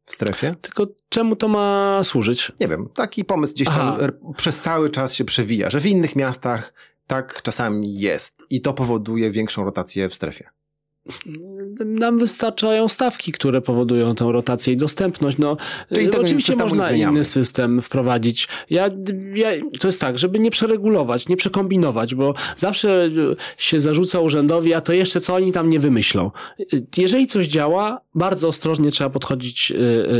w strefie. Tylko czemu to ma służyć? Nie wiem. Taki pomysł gdzieś Aha. tam przez cały czas się przewija, że w innych miastach tak czasami jest i to powoduje większą rotację w strefie. Nam wystarczają stawki, które powodują tę rotację i dostępność. No, oczywiście można inny system wprowadzić. Ja, ja, to jest tak, żeby nie przeregulować, nie przekombinować, bo zawsze się zarzuca urzędowi, a to jeszcze co oni tam nie wymyślą. Jeżeli coś działa, bardzo ostrożnie trzeba podchodzić y,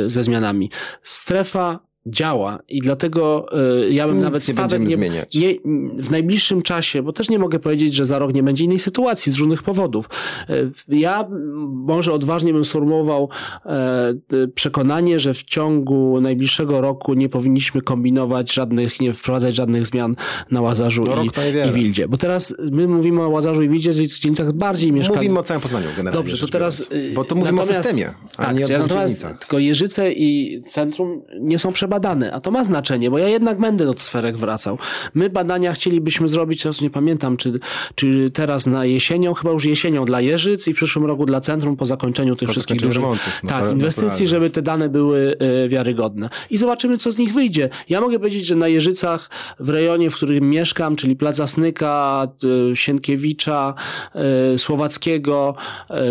y, ze zmianami. Strefa działa i dlatego y, ja bym Nic nawet nie stawek będziemy nie, zmieniać. nie, w najbliższym czasie, bo też nie mogę powiedzieć, że za rok nie będzie innej sytuacji z różnych powodów. E, Ja może odważnie bym sformułował e, y, przekonanie, że w ciągu najbliższego roku nie powinniśmy kombinować żadnych, nie wprowadzać żadnych zmian na Łazarzu No, i, i Wildzie. Bo teraz my mówimy o Łazarzu i Wildzie, czyli w dzielnicach bardziej mieszkanych. Mówimy o całym Poznaniu generalnie. Dobrze, to teraz. biorąc. y, Bo to mówimy o systemie, a tak, nie o ja natomiast tylko Jeżyce i centrum nie są przebadane, a to ma znaczenie, bo ja jednak będę do sferek wracał. My badania chcielibyśmy zrobić, teraz nie pamiętam, czy, czy teraz na jesienią, chyba już jesienią dla Jeżyc i w przyszłym roku dla centrum po zakończeniu tych Po wszystkich dużych remontów, no, tak, inwestycji, żeby te dane były e, wiarygodne. I zobaczymy, co z nich wyjdzie. Ja mogę powiedzieć, że na Jeżycach, w rejonie, w którym mieszkam, czyli Plaza Snyka, e, Sienkiewicza, e, Słowackiego,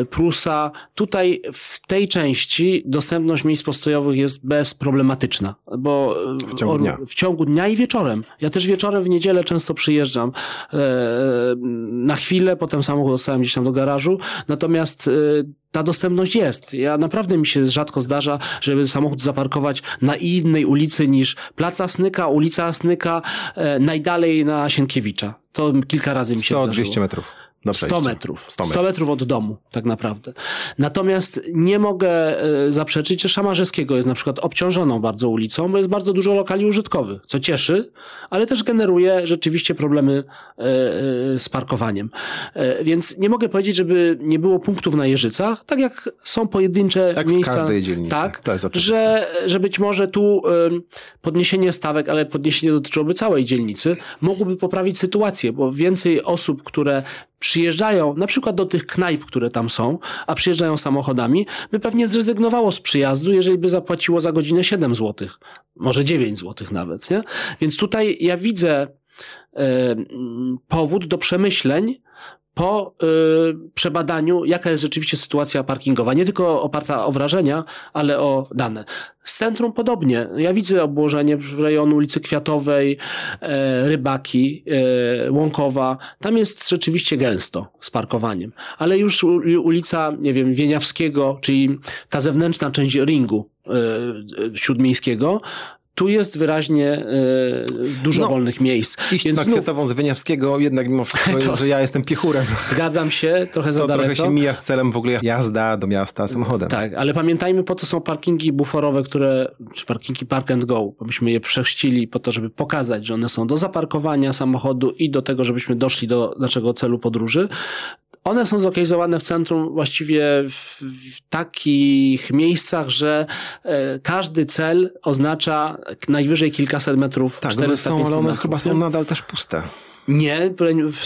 Prusa, tutaj w tej części dostępność miejsc postojowych jest bezproblematyczna, bo W ciągu dnia. w ciągu dnia i wieczorem. Ja też wieczorem w niedzielę często przyjeżdżam e, na chwilę, potem samochód dostałem gdzieś tam do garażu, natomiast e, ta dostępność jest. Ja naprawdę mi się rzadko zdarza, żeby samochód zaparkować na innej ulicy niż Placa Snyka, ulica Snyka, e, najdalej na Sienkiewicza. To kilka razy mi się zdarzyło. 100-200 metrów. Do 100 przejścia. metrów. 100 100 metrów od domu, tak naprawdę. Natomiast nie mogę e, zaprzeczyć, że Szamarzyskiego jest na przykład obciążoną bardzo ulicą, bo jest bardzo dużo lokali użytkowych, co cieszy, ale też generuje rzeczywiście problemy e, e, z parkowaniem. Więc nie mogę powiedzieć, żeby nie było punktów na Jeżycach, tak jak są pojedyncze Jak w miejsca. każdej dzielnicy. Tak, że, że być może tu podniesienie stawek, ale podniesienie dotyczyłoby całej dzielnicy, mogłoby poprawić sytuację, bo więcej osób, które przyjeżdżają na przykład do tych knajp, które tam są, a przyjeżdżają samochodami, by pewnie zrezygnowało z przyjazdu, jeżeli by zapłaciło za godzinę 7 zł, może 9 zł nawet. Nie? Więc tutaj ja widzę em, powód do przemyśleń, po y, przebadaniu, jaka jest rzeczywiście sytuacja parkingowa. Nie tylko oparta o wrażenia, ale o dane. Z centrum podobnie. Ja widzę obłożenie w rejonu ulicy Kwiatowej, e, Rybaki, e, Łąkowa. Tam jest rzeczywiście gęsto z parkowaniem. Ale już ulica, nie wiem, Wieniawskiego, czyli ta zewnętrzna część ringu e, śródmiejskiego, tu jest wyraźnie e, dużo No, wolnych miejsc. Iść Więc na znów- Kwiatową z Wyniawskiego, jednak mimo wszystko, To- że ja jestem piechurem. Zgadzam się, trochę za To daleko. trochę się mija z celem w ogóle jazda do miasta samochodem. Tak, ale pamiętajmy, po to są parkingi buforowe, które, czy parkingi park and go, bo myśmy je przechrzcili po to, żeby pokazać, że one są do zaparkowania samochodu i do tego, żebyśmy doszli do naszego celu podróży. One są zlokalizowane w centrum właściwie w, w takich miejscach, że e, każdy cel oznacza najwyżej kilkaset metrów, Tak, one 400 są, ale one metrów, chyba nie? są nadal też puste. Nie,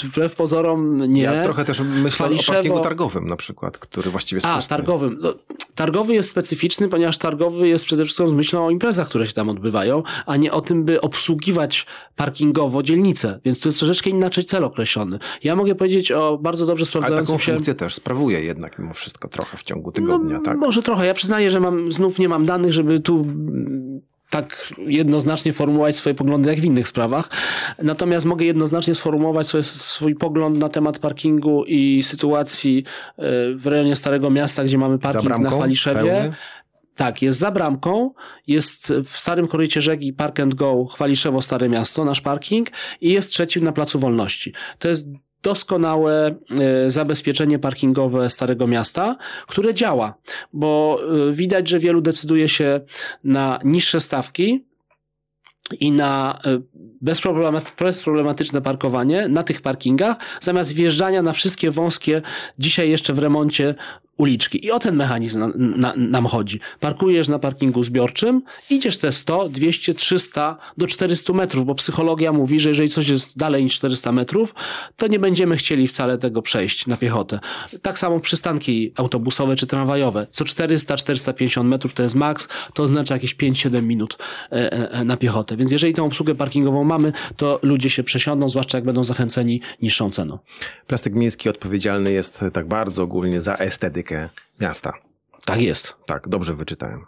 wbrew pozorom nie. Ja trochę też myślę Chwaliszewo- o parkingu targowym na przykład, który właściwie jest A, pusty. targowym. No, targowy jest specyficzny, ponieważ targowy jest przede wszystkim z myślą o imprezach, które się tam odbywają, a nie o tym, by obsługiwać parkingowo dzielnicę. Więc to jest troszeczkę inaczej cel określony. Ja mogę powiedzieć o bardzo dobrze Ale sprawdzającym taką się... funkcję też sprawuje jednak mimo wszystko trochę w ciągu tygodnia, no, tak? Może trochę. Ja przyznaję, że mam, znów nie mam danych, żeby tu tak jednoznacznie formułować swoje poglądy jak w innych sprawach. Natomiast mogę jednoznacznie sformułować swój, swój pogląd na temat parkingu i sytuacji e, w rejonie Starego Miasta, gdzie mamy parking na bramką? Chwaliszewie. Pełny? Tak, jest za bramką, jest w Starym Korycie Rzeki Park and Go Chwaliszewo Stare Miasto, nasz parking i jest trzecim na Placu Wolności. To jest doskonałe e, zabezpieczenie parkingowe Starego Miasta, które działa, bo e, widać, że wielu decyduje się na niższe stawki, i na e, bezproblema- bezproblematyczne parkowanie na tych parkingach, zamiast wjeżdżania na wszystkie wąskie, dzisiaj jeszcze w remoncie uliczki. I o ten mechanizm na, na, nam chodzi. Parkujesz na parkingu zbiorczym, idziesz te 100, 200, 300 do 400 metrów, bo psychologia mówi, że jeżeli coś jest dalej niż 400 metrów, to nie będziemy chcieli wcale tego przejść na piechotę. Tak samo przystanki autobusowe czy tramwajowe. Co 400-450 metrów to jest maks, to oznacza jakieś 5-7 minut e, e, na piechotę. Więc jeżeli tą obsługę parkingową mamy, to ludzie się przesiądą, zwłaszcza jak będą zachęceni niższą ceną. Plastyk miejski odpowiedzialny jest tak bardzo ogólnie za estetykę miasta. Tak jest. Tak, dobrze wyczytałem.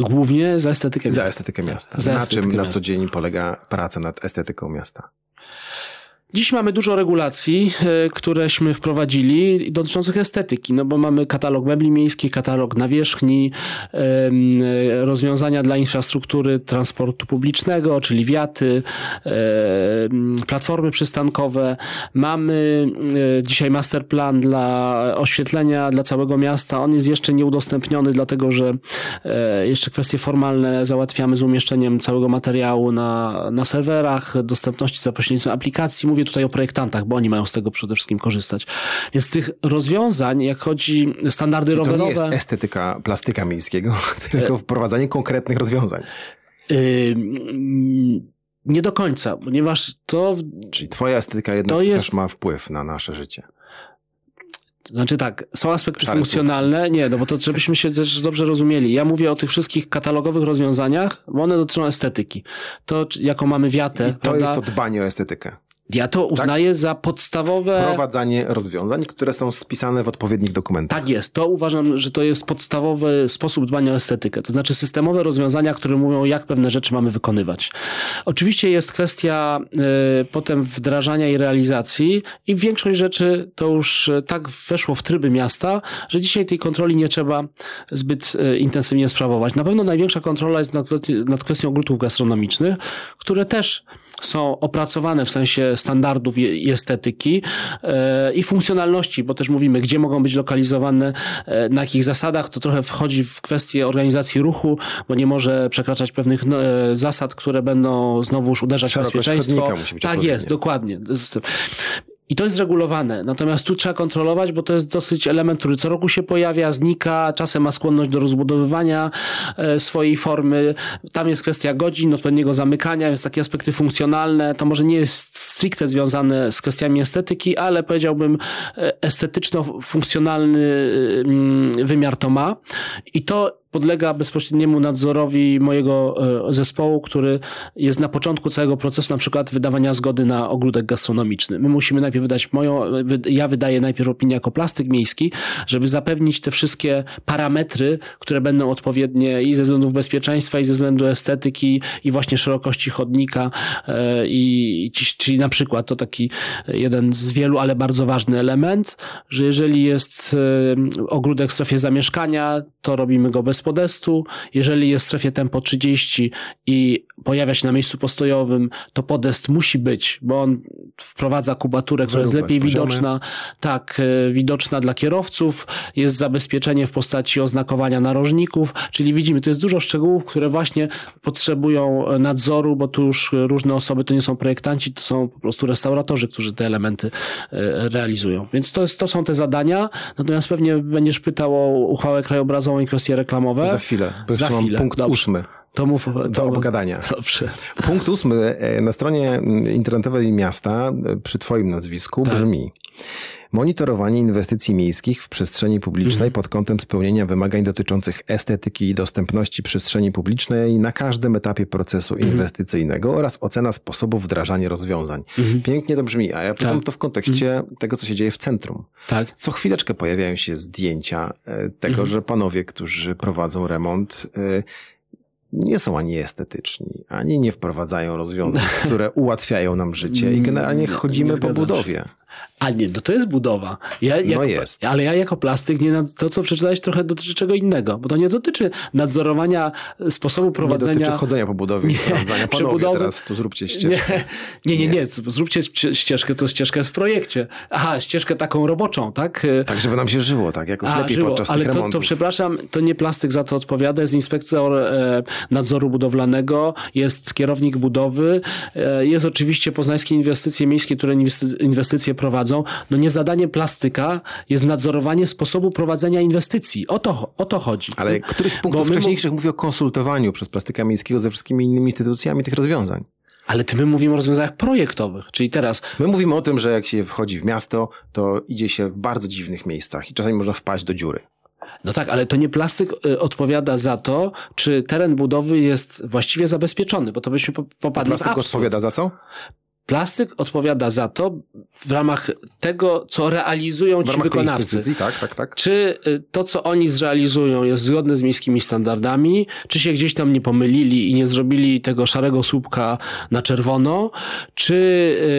Głównie za estetykę Za miasta. estetykę miasta. Za na estetykę czym na miasta. co dzień polega praca nad estetyką miasta? Dziś mamy dużo regulacji, e, któreśmy wprowadzili dotyczących estetyki, no bo mamy katalog mebli miejskich, katalog nawierzchni, e, rozwiązania dla infrastruktury transportu publicznego, czyli wiaty, platformy przystankowe. Mamy e, dzisiaj masterplan dla oświetlenia dla całego miasta. On jest jeszcze nieudostępniony, dlatego że jeszcze kwestie formalne załatwiamy z umieszczeniem całego materiału na, na serwerach, dostępności za pośrednictwem aplikacji. Mówię tutaj o projektantach, bo oni mają z tego przede wszystkim korzystać. Więc z tych rozwiązań, jak chodzi standardy To nie rowerowe... jest estetyka plastyka miejskiego, tylko wprowadzanie konkretnych rozwiązań. Ym, nie do końca, ponieważ to, Czyli twoja estetyka jednak jest- też ma wpływ na nasze życie. znaczy tak, są aspekty Szary funkcjonalne, nie, no bo to żebyśmy się też dobrze rozumieli. Ja mówię o tych wszystkich katalogowych rozwiązaniach, bo one dotyczą estetyki. To, jaką mamy wiatę, I to prawda? jest to dbanie o estetykę. Ja to uznaję za podstawowe... Wprowadzanie rozwiązań, które są spisane w odpowiednich dokumentach. Tak jest. To uważam, że to jest podstawowy sposób dbania o estetykę. To znaczy systemowe rozwiązania, które mówią, jak pewne rzeczy mamy wykonywać. Oczywiście jest kwestia y, potem wdrażania i realizacji i większość rzeczy to już y, tak weszło w tryby miasta, że dzisiaj tej kontroli nie trzeba zbyt y, intensywnie sprawować. Na pewno największa kontrola jest nad, nad kwestią ogródów gastronomicznych, które też są opracowane w sensie standardów i estetyki e, i funkcjonalności, bo też mówimy, gdzie mogą być lokalizowane, e, na jakich zasadach. To trochę wchodzi w kwestię organizacji ruchu, bo nie może przekraczać pewnych no, e, zasad, które będą znowuż uderzać w bezpieczeństwo. Tak jest, dokładnie. I to jest regulowane. Natomiast tu trzeba kontrolować, bo to jest dosyć element, który co roku się pojawia, znika, czasem ma skłonność do rozbudowywania swojej formy. Tam jest kwestia godzin, odpowiedniego zamykania, więc takie aspekty funkcjonalne. To może nie jest stricte związane z kwestiami estetyki, ale powiedziałbym e, estetyczno-funkcjonalny mm, wymiar to ma. I to podlega bezpośredniemu nadzorowi mojego e, zespołu, który jest na początku całego procesu, na przykład wydawania zgody na ogródek gastronomiczny. My musimy najpierw wydać moją, ja wydaję najpierw opinię jako plastyk miejski, żeby zapewnić te wszystkie parametry, które będą odpowiednie i ze względów bezpieczeństwa, i ze względu estetyki, i właśnie szerokości chodnika. e, I, czyli na przykład to taki jeden z wielu, ale bardzo ważny element, że jeżeli jest e, ogródek w strefie zamieszkania, to robimy go bez podestu. Jeżeli jest w strefie tempo 30 i pojawia się na miejscu postojowym, to podest musi być, bo on wprowadza kubaturę, która jest lepiej poziomy. widoczna, tak, e, widoczna dla kierowców. Jest zabezpieczenie w postaci oznakowania narożników, czyli widzimy, to jest dużo szczegółów, które właśnie potrzebują e, nadzoru, bo tu już różne osoby, to nie są projektanci, to są po prostu restauratorzy, którzy te elementy e, realizują. Więc to, jest, to są te zadania, natomiast pewnie będziesz pytał o uchwałę krajobrazową i kwestie reklamowe. Za chwilę. Bo Za chwilę, punkt dobrze. ósmy To mów. do To, obgadania. dobrze. Punkt ósmy e, na stronie internetowej miasta e, przy twoim nazwisku Tak. brzmi Monitorowanie inwestycji miejskich w przestrzeni publicznej Mhm. pod kątem spełnienia wymagań dotyczących estetyki i dostępności przestrzeni publicznej na każdym etapie procesu Mhm. inwestycyjnego oraz ocena sposobu wdrażania rozwiązań. Mhm. Pięknie to brzmi, a ja pytam Tak. to w kontekście tego, co się dzieje w centrum. Tak. Co chwileczkę pojawiają się zdjęcia e, tego, Mhm. że panowie, którzy prowadzą remont, nie są ani estetyczni, ani nie wprowadzają rozwiązań, które ułatwiają nam życie i generalnie Nie chodzimy po budowie. A nie, no to jest budowa. Ja, No jako, jest. Ale ja jako plastyk, nie, to co przeczytałeś trochę dotyczy czego innego, bo to nie dotyczy nadzorowania sposobu Nie prowadzenia... dotyczy chodzenia po budowie Nie, sprawdzania. Panowie, przebudowy- teraz tu zróbcie ścieżkę. Nie, nie, nie, Nie. nie. Zróbcie ście- ścieżkę, to ścieżkę jest w projekcie. Aha, ścieżkę taką roboczą, tak? Tak, żeby nam się żyło, tak jakoś A, lepiej żyło, podczas ale tych to, to przepraszam, to nie plastyk za to odpowiada, jest inspektor e, nadzoru budowlanego, jest kierownik budowy, e, jest oczywiście Poznańskie Inwestycje Miejskie, które inwesty- inwestycje prowadzą. No nie zadanie plastyka jest nadzorowanie sposobu prowadzenia inwestycji. O to, o to chodzi. Ale któryś z punktów mu- wcześniejszych mówi o konsultowaniu przez plastyka miejskiego ze wszystkimi innymi instytucjami tych rozwiązań. Ale ty my mówimy o rozwiązaniach projektowych, czyli teraz My mówimy o tym, że jak się wchodzi w miasto, to idzie się w bardzo dziwnych miejscach i czasami można wpaść do dziury. No tak, ale to nie plastyk y, odpowiada za to, czy teren budowy jest właściwie zabezpieczony, bo to byśmy po- popadli w Plastyk odpowiada za co? Plastyk odpowiada za to w ramach tego, co realizują ci wykonawcy. tak, tak, tak. Czy y, to, co oni zrealizują, jest zgodne z miejskimi standardami? Czy się gdzieś tam nie pomylili i nie zrobili tego szarego słupka na czerwono? Czy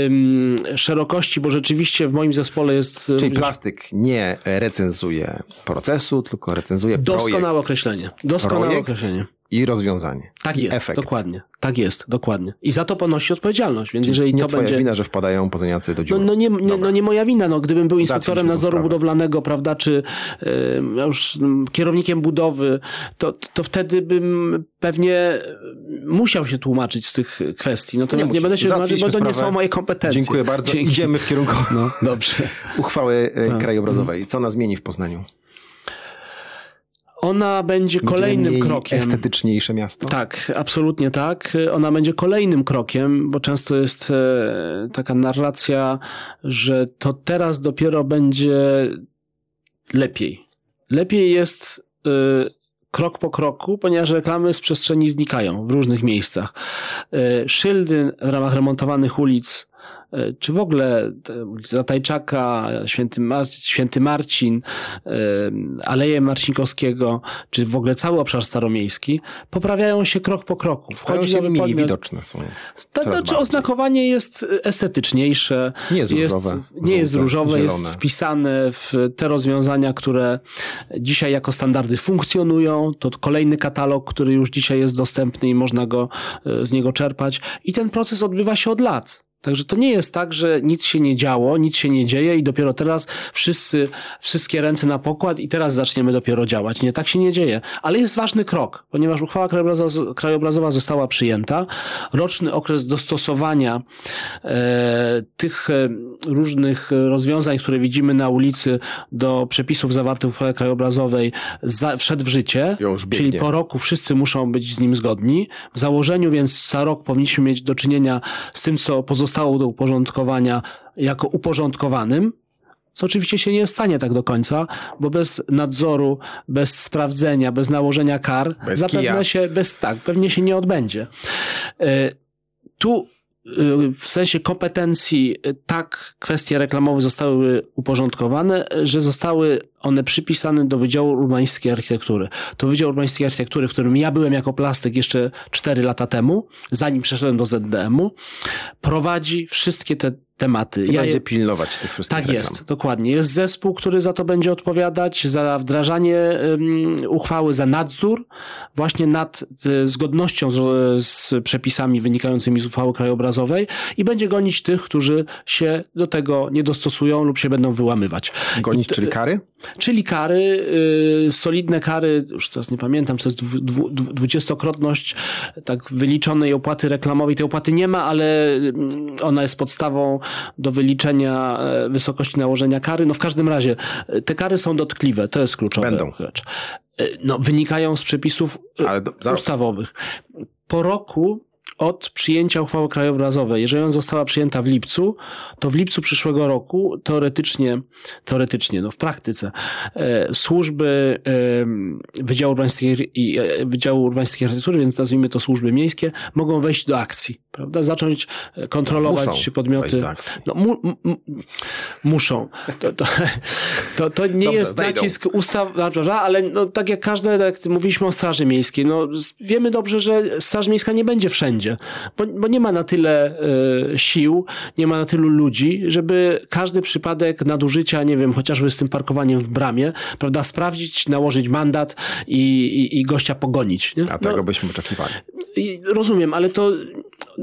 ym, szerokości, bo rzeczywiście w moim zespole jest Czyli również plastyk nie recenzuje procesu, tylko recenzuje projekt doskonałe określenie. Doskonałe Projekt? określenie. I rozwiązanie. Tak I jest, efekt. dokładnie. Tak jest, dokładnie. I za to ponosi odpowiedzialność, więc jeżeli nie to twoja będzie... wina, że wpadają pozeniacy do No, dziury. no, nie, nie, Dobra. no nie moja wina. No, gdybym był inspektorem nadzoru sprawę. budowlanego, prawda, czy już kierownikiem budowy, to, to wtedy bym pewnie musiał się tłumaczyć z tych kwestii. Natomiast nie, musisz. będę się tłumaczyć, bo to nie są moje kompetencje. Dziękuję bardzo. Dzięki. Idziemy w kierunku No, dobrze. uchwały e, Tak. krajobrazowej. Co ona zmieni w Poznaniu? Ona będzie kolejnym mniej krokiem. estetyczniejsze miasto? Tak, absolutnie tak. Ona będzie kolejnym krokiem, bo często jest e, taka narracja, że to teraz dopiero będzie lepiej. Lepiej jest e, krok po kroku, ponieważ reklamy z przestrzeni znikają w różnych miejscach. E, Szyldy w ramach remontowanych ulic, czy w ogóle ulica Zatajczaka, Święty, Mar- Święty Marcin, e, Aleje Marcinkowskiego, czy w ogóle cały obszar staromiejski, poprawiają się krok po kroku. Stają Wchodzi się mniej podmiot. widoczne są. To, znaczy oznakowanie jest estetyczniejsze, Nie jest jest, różowe. nie jest różowe, jest zielone. wpisane w te rozwiązania, które dzisiaj jako standardy funkcjonują. To kolejny katalog, który już dzisiaj jest dostępny i można go e, z niego czerpać. I ten proces odbywa się od lat. Także to nie jest tak, że nic się nie działo, nic się nie dzieje i dopiero teraz wszyscy, wszystkie ręce na pokład i teraz zaczniemy dopiero działać. Nie, tak się nie dzieje. Ale jest ważny krok, ponieważ uchwała krajobrazowa, krajobrazowa została przyjęta. Roczny okres dostosowania e, tych e, różnych rozwiązań, które widzimy na ulicy do przepisów zawartych w uchwale krajobrazowej za, wszedł w życie. Czyli po roku wszyscy muszą być z nim zgodni. W założeniu więc za rok powinniśmy mieć do czynienia z tym, co pozostało do uporządkowania jako uporządkowanym. Co oczywiście się nie stanie tak do końca, bo bez nadzoru, bez sprawdzenia, bez nałożenia kar, Bez zapewne kija. się, bez tak, pewnie się nie odbędzie. E, Tu e, w sensie kompetencji e, tak kwestie reklamowe zostały uporządkowane, że zostały one przypisane do Wydziału Urbanistyki i Architektury. To Wydział Urbanistyki i Architektury, w którym ja byłem jako plastyk jeszcze 4 lata temu, zanim przeszedłem do ZDM-u, prowadzi wszystkie te tematy. I Ja będzie je- pilnować tych wszystkich tak reklam. jest, dokładnie. Jest zespół, który za to będzie odpowiadać, za wdrażanie ym, uchwały, za nadzór właśnie nad y, zgodnością z, z przepisami wynikającymi z uchwały krajobrazowej i będzie gonić tych, którzy się do tego nie dostosują lub się będą wyłamywać. Gonić, I czyli kary? Czyli kary, y, solidne kary, już teraz nie pamiętam, to jest dwu, dwu, dwu- dwudziestokrotność tak wyliczonej opłaty reklamowej. Tej opłaty nie ma, ale mm, ona jest podstawą do wyliczenia e, wysokości nałożenia kary. No w każdym razie e, te kary są dotkliwe, to jest kluczowa Będą. rzecz. E, No, wynikają z przepisów do, ustawowych. Po roku od przyjęcia uchwały krajobrazowej, jeżeli ona została przyjęta w lipcu, to w lipcu przyszłego roku teoretycznie, teoretycznie, no w praktyce, e, służby e, Wydziału Urbanistyki i e, Wydziału Urbanistyki i Architektury, więc nazwijmy to służby miejskie, mogą wejść do akcji, prawda? Zacząć kontrolować muszą podmioty. No, mu, muszą. To, to, to, to nie Dobrze, jest wejdą. nacisk ustaw, ale no, tak jak każde, tak jak mówiliśmy o Straży Miejskiej, no, wiemy dobrze, że Straż Miejska nie będzie wszędzie, bo, bo nie ma na tyle e, sił, nie ma na tylu ludzi, żeby każdy przypadek nadużycia, nie wiem, chociażby z tym parkowaniem w bramie, prawda, sprawdzić, nałożyć mandat i, i, i gościa pogonić. Nie? a tego byśmy oczekiwali. Rozumiem, ale to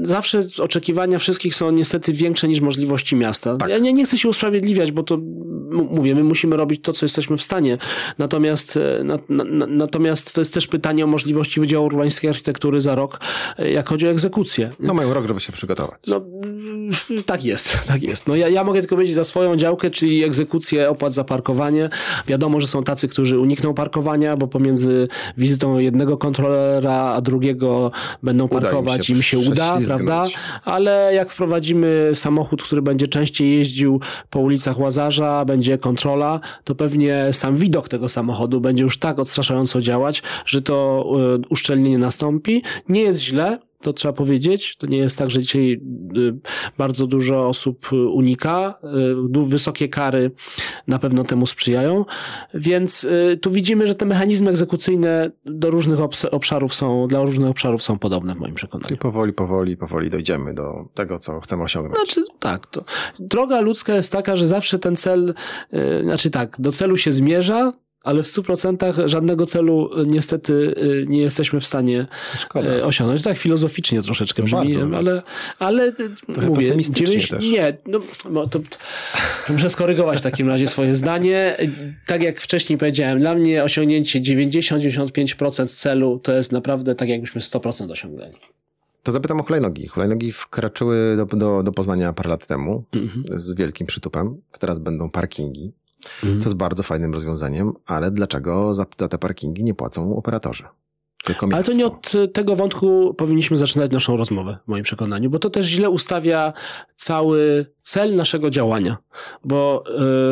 zawsze oczekiwania wszystkich są niestety większe niż możliwości miasta. Tak. Ja nie, nie chcę się usprawiedliwiać, bo to mówię, my musimy robić to, co jesteśmy w stanie. Natomiast, e, na, na, natomiast to jest też pytanie o możliwości Wydziału Urbanistyki i Architektury za rok, e, jak chodzi o egzekucję. No mają rok, żeby się przygotować. No, tak jest, tak jest. No ja, ja mogę tylko powiedzieć za swoją działkę, czyli egzekucję opłat za parkowanie. Wiadomo, że są tacy, którzy unikną parkowania, bo pomiędzy wizytą jednego kontrolera a drugiego będą parkować, im się, im się uda, prawda? Ale jak wprowadzimy samochód, który będzie częściej jeździł po ulicach Łazarza, będzie kontrola, to pewnie sam widok tego samochodu będzie już tak odstraszająco działać, że to e, uszczelnienie nastąpi. Nie jest źle, to trzeba powiedzieć. To nie jest tak, że dzisiaj y, bardzo dużo osób unika. Y, wysokie kary na pewno temu sprzyjają. Więc y, tu widzimy, że te mechanizmy egzekucyjne do różnych obszarów są, dla różnych obszarów są podobne w moim przekonaniu. I powoli, powoli, powoli dojdziemy do tego, co chcemy osiągnąć. Znaczy, tak. To, droga ludzka jest taka, że zawsze ten cel, znaczy tak, do celu się zmierza, ale w 100% żadnego celu e, niestety e, nie jesteśmy w stanie Szkoda. E, osiągnąć. Tak filozoficznie troszeczkę no brzmi, ale, ale mówię, 9, nie, no, to, muszę skorygować w takim razie swoje zdanie. Tak jak wcześniej powiedziałem, dla mnie osiągnięcie 90-95% celu to jest naprawdę tak jakbyśmy 100% osiągnęli. To zapytam o hulajnogi. Hulajnogi wkraczyły do, do, do Poznania parę lat temu mhm. z wielkim przytupem. Teraz będą parkingi. Mhm. Co jest bardzo fajnym rozwiązaniem, ale dlaczego za, te parkingi nie płacą operatorzy? Ale to nie od tego wątku powinniśmy zaczynać naszą rozmowę, w moim przekonaniu, bo to też źle ustawia cały cel naszego działania. Bo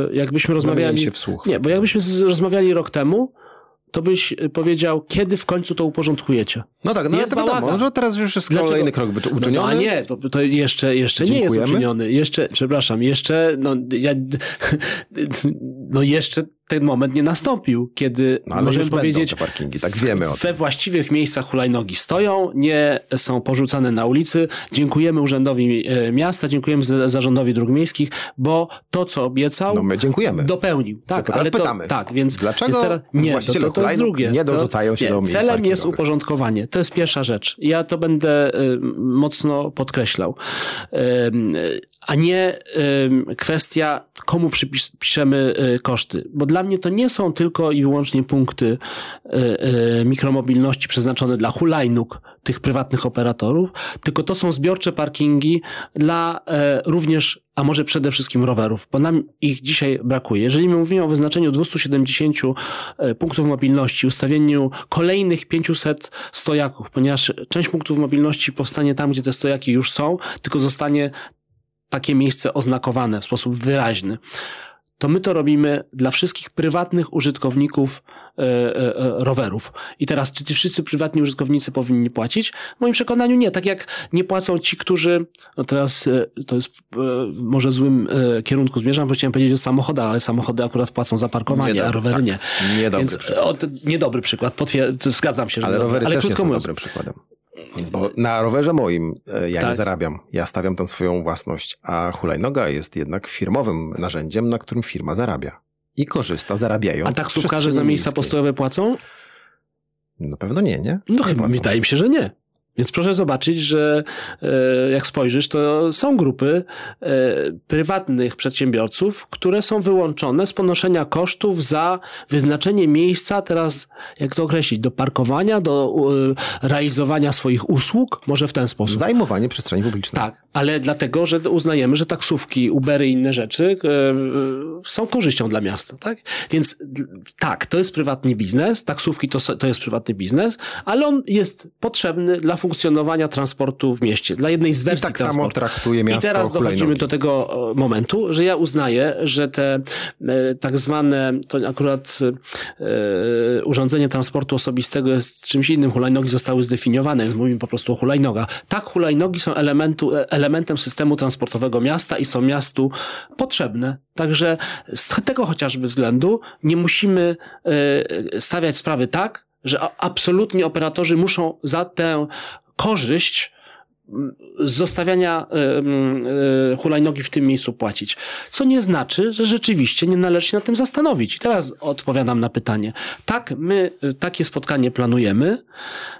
yy, jakbyśmy rozmawiali. Się wsłuch. Nie, bo jakbyśmy rozmawiali rok temu, to byś powiedział, kiedy w końcu to uporządkujecie. No tak, no jest ale to wiadomo, że teraz już jest Dlaczego? kolejny krok uczyniony. No, a nie, to jeszcze, jeszcze nie jest uczyniony. Jeszcze, przepraszam, jeszcze, no, ja, no jeszcze ten moment nie nastąpił, kiedy no, możemy powiedzieć, parkingi, tak wiemy o we właściwych miejscach hulajnogi stoją, nie są porzucane na ulicy. Dziękujemy Urzędowi e, Miasta, dziękujemy Zarządowi Dróg Miejskich, bo to, co obiecał, no my dziękujemy. dopełnił. Tak, Tylko ale pytamy. To, tak, więc Dlaczego teraz, nie, to, to, to jest drugie. nie dorzucają się to, do miejsc Celem jest uporządkowanie. To jest pierwsza rzecz. Ja to będę y, mocno podkreślał. A nie kwestia, komu przypiszemy y, koszty. Bo dla mnie to nie są tylko i wyłącznie punkty y, mikromobilności przeznaczone dla hulajnóg tych prywatnych operatorów, tylko to są zbiorcze parkingi dla e, również a może przede wszystkim rowerów, bo nam ich dzisiaj brakuje. Jeżeli my mówimy o wyznaczeniu 270 e, punktów mobilności, ustawieniu kolejnych 500 stojaków, ponieważ część punktów mobilności powstanie tam, gdzie te stojaki już są, tylko zostanie takie miejsce oznakowane w sposób wyraźny to my to robimy dla wszystkich prywatnych użytkowników e, e, e, rowerów. I teraz, czy ci wszyscy prywatni użytkownicy powinni płacić? W moim przekonaniu nie. Tak jak nie płacą ci, którzy, no teraz to jest może złym kierunku zmierzam, bo chciałem powiedzieć o samochodach, ale samochody akurat płacą za parkowanie, niedobry, a rowery tak. nie. Niedobry Więc, przykład. O, niedobry przykład, Potwier- zgadzam się. Ale rowery ale też nie są mówiąc, dobrym przykładem. Bo na rowerze moim e, ja tak. nie zarabiam. Ja stawiam tam swoją własność, a hulajnoga jest jednak firmowym narzędziem, na którym firma zarabia. I korzysta, zarabiając. A taksówkarze za miejsca postojowe płacą? Na pewno nie, nie? No chyba, wydaje mi się, że nie. Więc proszę zobaczyć, że e, jak spojrzysz, to są grupy e, prywatnych przedsiębiorców, które są wyłączone z ponoszenia kosztów za wyznaczenie miejsca, teraz jak to określić, do parkowania, do e, realizowania swoich usług, może w ten sposób. Zajmowanie przestrzeni publicznej. Tak, ale dlatego, że uznajemy, że taksówki, Ubery i inne rzeczy są korzyścią dla miasta. Tak? Więc tak, to jest prywatny biznes, taksówki to, to jest prywatny biznes, ale on jest potrzebny dla funkcjonowania transportu w mieście, dla jednej z wersji I tak transportu. samo traktuje miasto I teraz dochodzimy hulajnogi. do tego momentu, że ja uznaję, że te e, tak zwane, to akurat e, urządzenie transportu osobistego jest czymś innym, hulajnogi zostały zdefiniowane, mówimy po prostu o hulajnogach. Tak, hulajnogi są elementu, e, elementem systemu transportowego miasta i są miastu potrzebne. Także z tego chociażby względu nie musimy stawiać sprawy tak, że absolutnie operatorzy muszą za tę korzyść zostawiania y, hulajnogi w tym miejscu płacić. Co nie znaczy, że rzeczywiście nie należy się nad tym zastanowić. I teraz odpowiadam na pytanie. Tak, my y, takie spotkanie planujemy.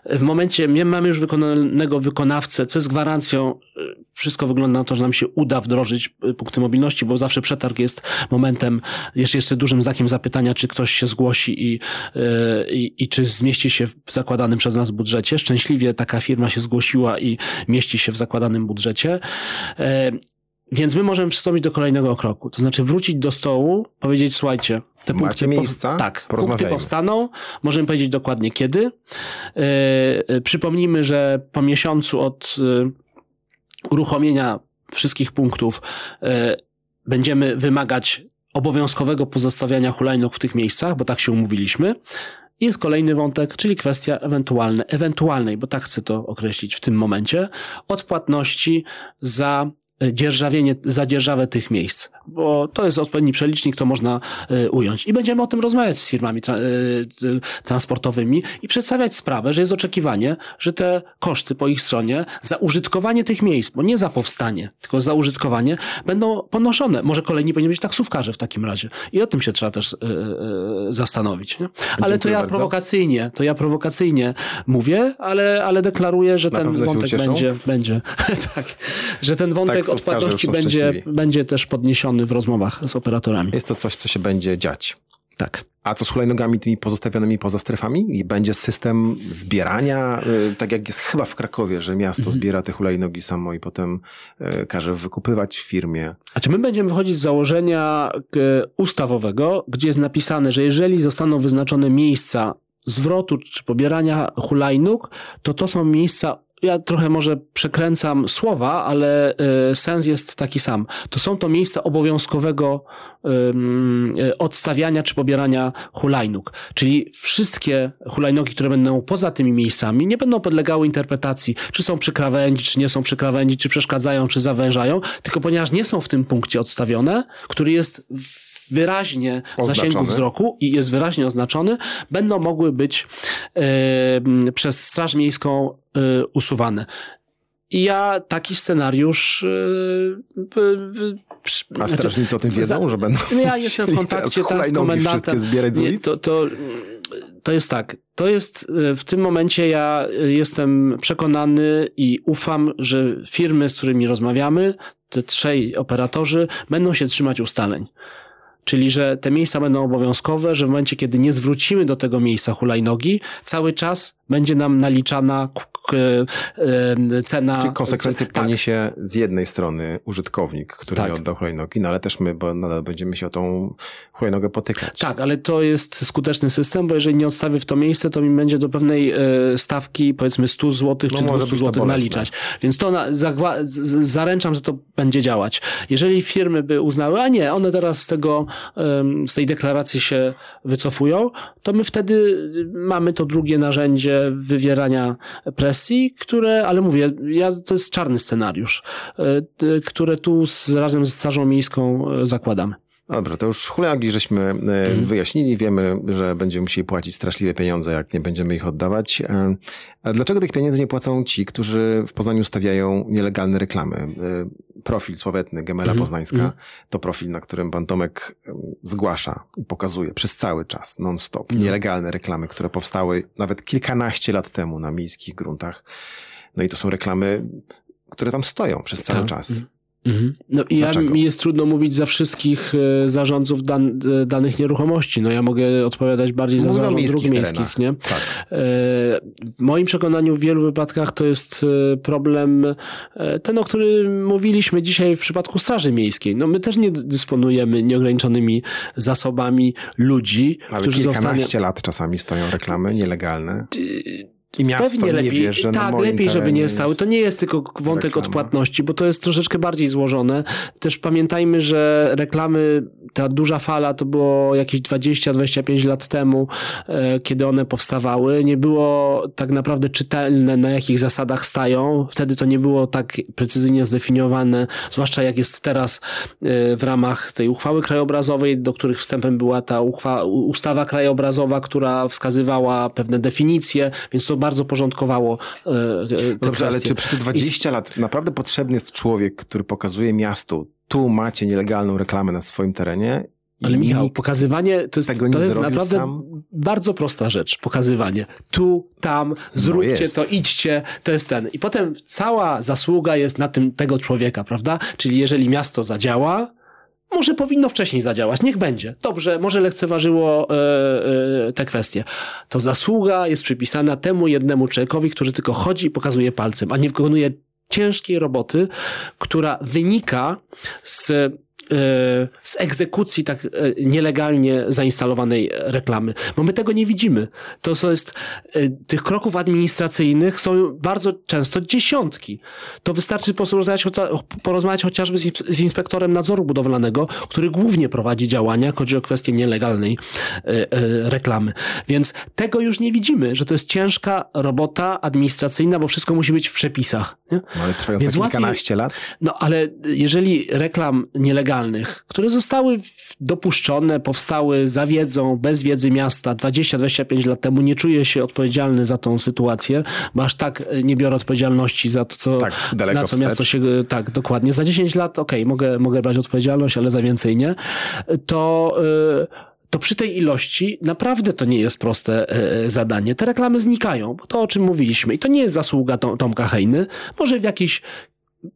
W momencie, my mamy już wykonanego wykonawcę, co jest gwarancją, wszystko wygląda na to, że nam się uda wdrożyć punkty mobilności, bo zawsze przetarg jest momentem, jeszcze, jeszcze dużym znakiem zapytania, czy ktoś się zgłosi i, i, i czy zmieści się w zakładanym przez nas budżecie. Szczęśliwie taka firma się zgłosiła i mieści się w zakładanym budżecie. E, więc my możemy przystąpić do kolejnego kroku, to znaczy wrócić do stołu, powiedzieć, słuchajcie, te Macie punkty, miejsca? tak, punkty powstaną, możemy powiedzieć dokładnie kiedy. E, Przypomnijmy, że po miesiącu od e, uruchomienia wszystkich punktów e, będziemy wymagać obowiązkowego pozostawiania hulajnóg w tych miejscach, bo tak się umówiliśmy. Jest kolejny wątek, czyli kwestia ewentualne, ewentualnej, bo tak chcę to określić w tym momencie, odpłatności za e, dzierżawienie, za dzierżawę tych miejsc, bo to jest odpowiedni przelicznik, to można e, ująć. I będziemy o tym rozmawiać z firmami tra- e, transportowymi i przedstawiać sprawę, że jest oczekiwanie, że te koszty po ich stronie za użytkowanie tych miejsc, bo nie za powstanie, tylko za użytkowanie, będą ponoszone. Może kolejni powinni być taksówkarze w takim razie. I o tym się trzeba też e, zastanowić. Nie? Ale to ja bardzo. prowokacyjnie, to ja prowokacyjnie mówię, ale, ale deklaruję, że Na ten wątek będzie, będzie, tak, że ten wątek są będzie, szczęśliwi. będzie też podniesiony w rozmowach z operatorami. Jest to coś, co się będzie dziać. Tak. A co z hulajnogami tymi pozostawionymi poza strefami? I będzie system zbierania, y, tak jak jest chyba w Krakowie, że miasto Mhm. zbiera te hulajnogi samo i potem y, każe wykupywać w firmie. A czy my będziemy wychodzić z założenia e, ustawowego, gdzie jest napisane, że jeżeli zostaną wyznaczone miejsca zwrotu czy pobierania hulajnóg, to to są miejsca ja trochę może przekręcam słowa, ale e, sens jest taki sam. To są to miejsca obowiązkowego e, odstawiania czy pobierania hulajnóg. Czyli wszystkie hulajnogi, które będą poza tymi miejscami, nie będą podlegały interpretacji, czy są przy krawędzi, czy nie są przy krawędzi, czy przeszkadzają, czy zawężają, tylko ponieważ nie są w tym punkcie odstawione, który jest w wyraźnie w Oznaczony. zasięgu wzroku i jest wyraźnie oznaczony, będą mogły być m, przez Straż Miejską e, usuwane. I ja taki scenariusz. e, A znaczy, strażnicy o tym wiedzą, że będą ja jestem w kontakcie teraz z komendantem. zbierać z Nie, ulic? to, to, to jest tak. To jest e, w tym momencie ja jestem przekonany i ufam, że firmy, z którymi rozmawiamy, te trzej operatorzy, będą się trzymać ustaleń. Czyli, że te miejsca będą obowiązkowe, że w momencie, kiedy nie zwrócimy do tego miejsca hulajnogi, cały czas będzie nam naliczana cena. Czyli konsekwencje tak, poniesie z jednej strony użytkownik, który Tak. nie oddał hulajnogi, no ale też my, bo nadal będziemy się o tą hulajnogę potykać. Tak, ale to jest skuteczny system, bo jeżeli nie odstawię w to miejsce, to mi będzie do pewnej e, stawki, powiedzmy 100 zł No czy może 200 być to zł naliczać. Więc to na, zagwa- zaręczam, że to będzie działać. Jeżeli firmy by uznały, a nie, one teraz z tego, z tej deklaracji się wycofują, to my wtedy mamy to drugie narzędzie wywierania presji, które, ale mówię, ja, to jest czarny scenariusz, e, które tu z, razem z Strażą Miejską e, zakładamy. Dobrze, to już hulajnogi żeśmy e, Mhm. wyjaśnili. Wiemy, że będziemy musieli płacić straszliwe pieniądze, jak nie będziemy ich oddawać. E, A dlaczego tych pieniędzy nie płacą ci, którzy w Poznaniu stawiają nielegalne reklamy? E, Profil sławetny Gemela Mhm, Poznańska mhm. to profil, na którym pan Tomek zgłasza i pokazuje przez cały czas, non-stop, Mhm. nielegalne reklamy, które powstały nawet kilkanaście lat temu na miejskich gruntach. No i to są reklamy, które tam stoją przez cały Tak. czas. Mhm. No i ja, mi jest trudno mówić za wszystkich e, zarządców dan, e, danych nieruchomości. No ja mogę odpowiadać bardziej za zarząd miejskich dróg terenach. miejskich, nie? Tak. E, W moim przekonaniu w wielu wypadkach to jest problem ten, o którym mówiliśmy dzisiaj w przypadku Straży Miejskiej. No my też nie dysponujemy nieograniczonymi zasobami ludzi, Ale którzy kilkanaście zostaną... lat czasami stoją reklamy nielegalne. I miasto Pewnie nie lepiej, wie, że tak, lepiej, żeby nie stały. jest- To nie jest tylko wątek reklama. odpłatności, bo to jest troszeczkę bardziej złożone. Też pamiętajmy, że reklamy, ta duża fala to było jakieś 20-25 lat temu, e, kiedy one powstawały. Nie było tak naprawdę czytelne, na jakich zasadach stają. Wtedy to nie było tak precyzyjnie zdefiniowane, zwłaszcza jak jest teraz e, w ramach tej uchwały krajobrazowej, do których wstępem była ta uchwa, ustawa krajobrazowa, która wskazywała pewne definicje, więc to bardzo porządkowało e, e, te Dobrze, ale kwestie. czy przez te 20 lat naprawdę potrzebny jest człowiek, który pokazuje miastu, tu macie nielegalną reklamę na swoim terenie? i Ale Michał, pokazywanie to jest, to jest naprawdę sam? bardzo prosta rzecz. Pokazywanie. Tu, tam, zróbcie No to, idźcie, to jest ten. I potem cała zasługa jest na tym tego człowieka, prawda? Czyli jeżeli miasto zadziała, może powinno wcześniej zadziałać, niech będzie. Dobrze, może lekceważyło e, e, te kwestie. To zasługa jest przypisana temu jednemu człowiekowi, który tylko chodzi i pokazuje palcem, a nie wykonuje ciężkiej roboty, która wynika z z egzekucji tak nielegalnie zainstalowanej reklamy. Bo my tego nie widzimy. To jest, tych kroków administracyjnych są bardzo często dziesiątki. To wystarczy porozmawiać, porozmawiać chociażby z inspektorem nadzoru budowlanego, który głównie prowadzi działania, chodzi o kwestię nielegalnej reklamy. Więc tego już nie widzimy, że to jest ciężka robota administracyjna, bo wszystko musi być w przepisach. Nie? No ale trwające kilkanaście lat. No ale jeżeli reklam nielegalnych które zostały dopuszczone, powstały za wiedzą, bez wiedzy miasta 20-25 lat temu. Nie czuję się odpowiedzialny za tą sytuację, bo aż tak nie biorę odpowiedzialności za to, co, tak, na co miasto się... Tak, dokładnie. Za 10 lat, okej, okay, mogę, mogę brać odpowiedzialność, ale za więcej nie. To... Yy, to przy tej ilości naprawdę to nie jest proste zadanie. Te reklamy znikają, bo to o czym mówiliśmy. I to nie jest zasługa Tomka Hejny. Może w jakiś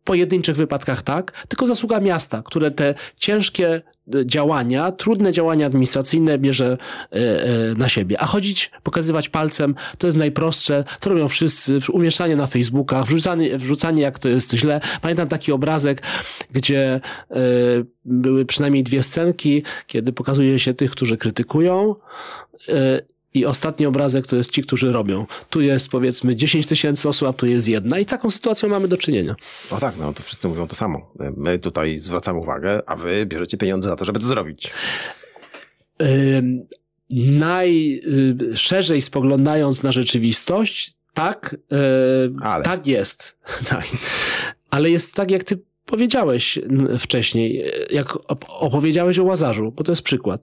pojedynczych wypadkach tak, tylko zasługa miasta, które te ciężkie e, działania, trudne działania administracyjne bierze e, e, na siebie. A chodzić, pokazywać palcem, to jest najprostsze, to robią wszyscy, umieszczanie na Facebookach, wrzucanie, wrzucanie jak to jest źle. Pamiętam taki obrazek, gdzie były przynajmniej dwie scenki, kiedy pokazuje się tych, którzy krytykują i ostatni obrazek to jest ci, którzy robią. Tu jest powiedzmy 10 tysięcy osób, a tu jest jedna i taką sytuacją mamy do czynienia. No tak, no to wszyscy mówią to samo. My tutaj zwracamy uwagę, a wy bierzecie pieniądze za to, żeby to zrobić. Yy, najszerzej spoglądając na rzeczywistość, tak, yy, tak jest. Tak. Ale jest tak, jak ty powiedziałeś wcześniej, jak opowiedziałeś o Łazarzu, bo to jest przykład.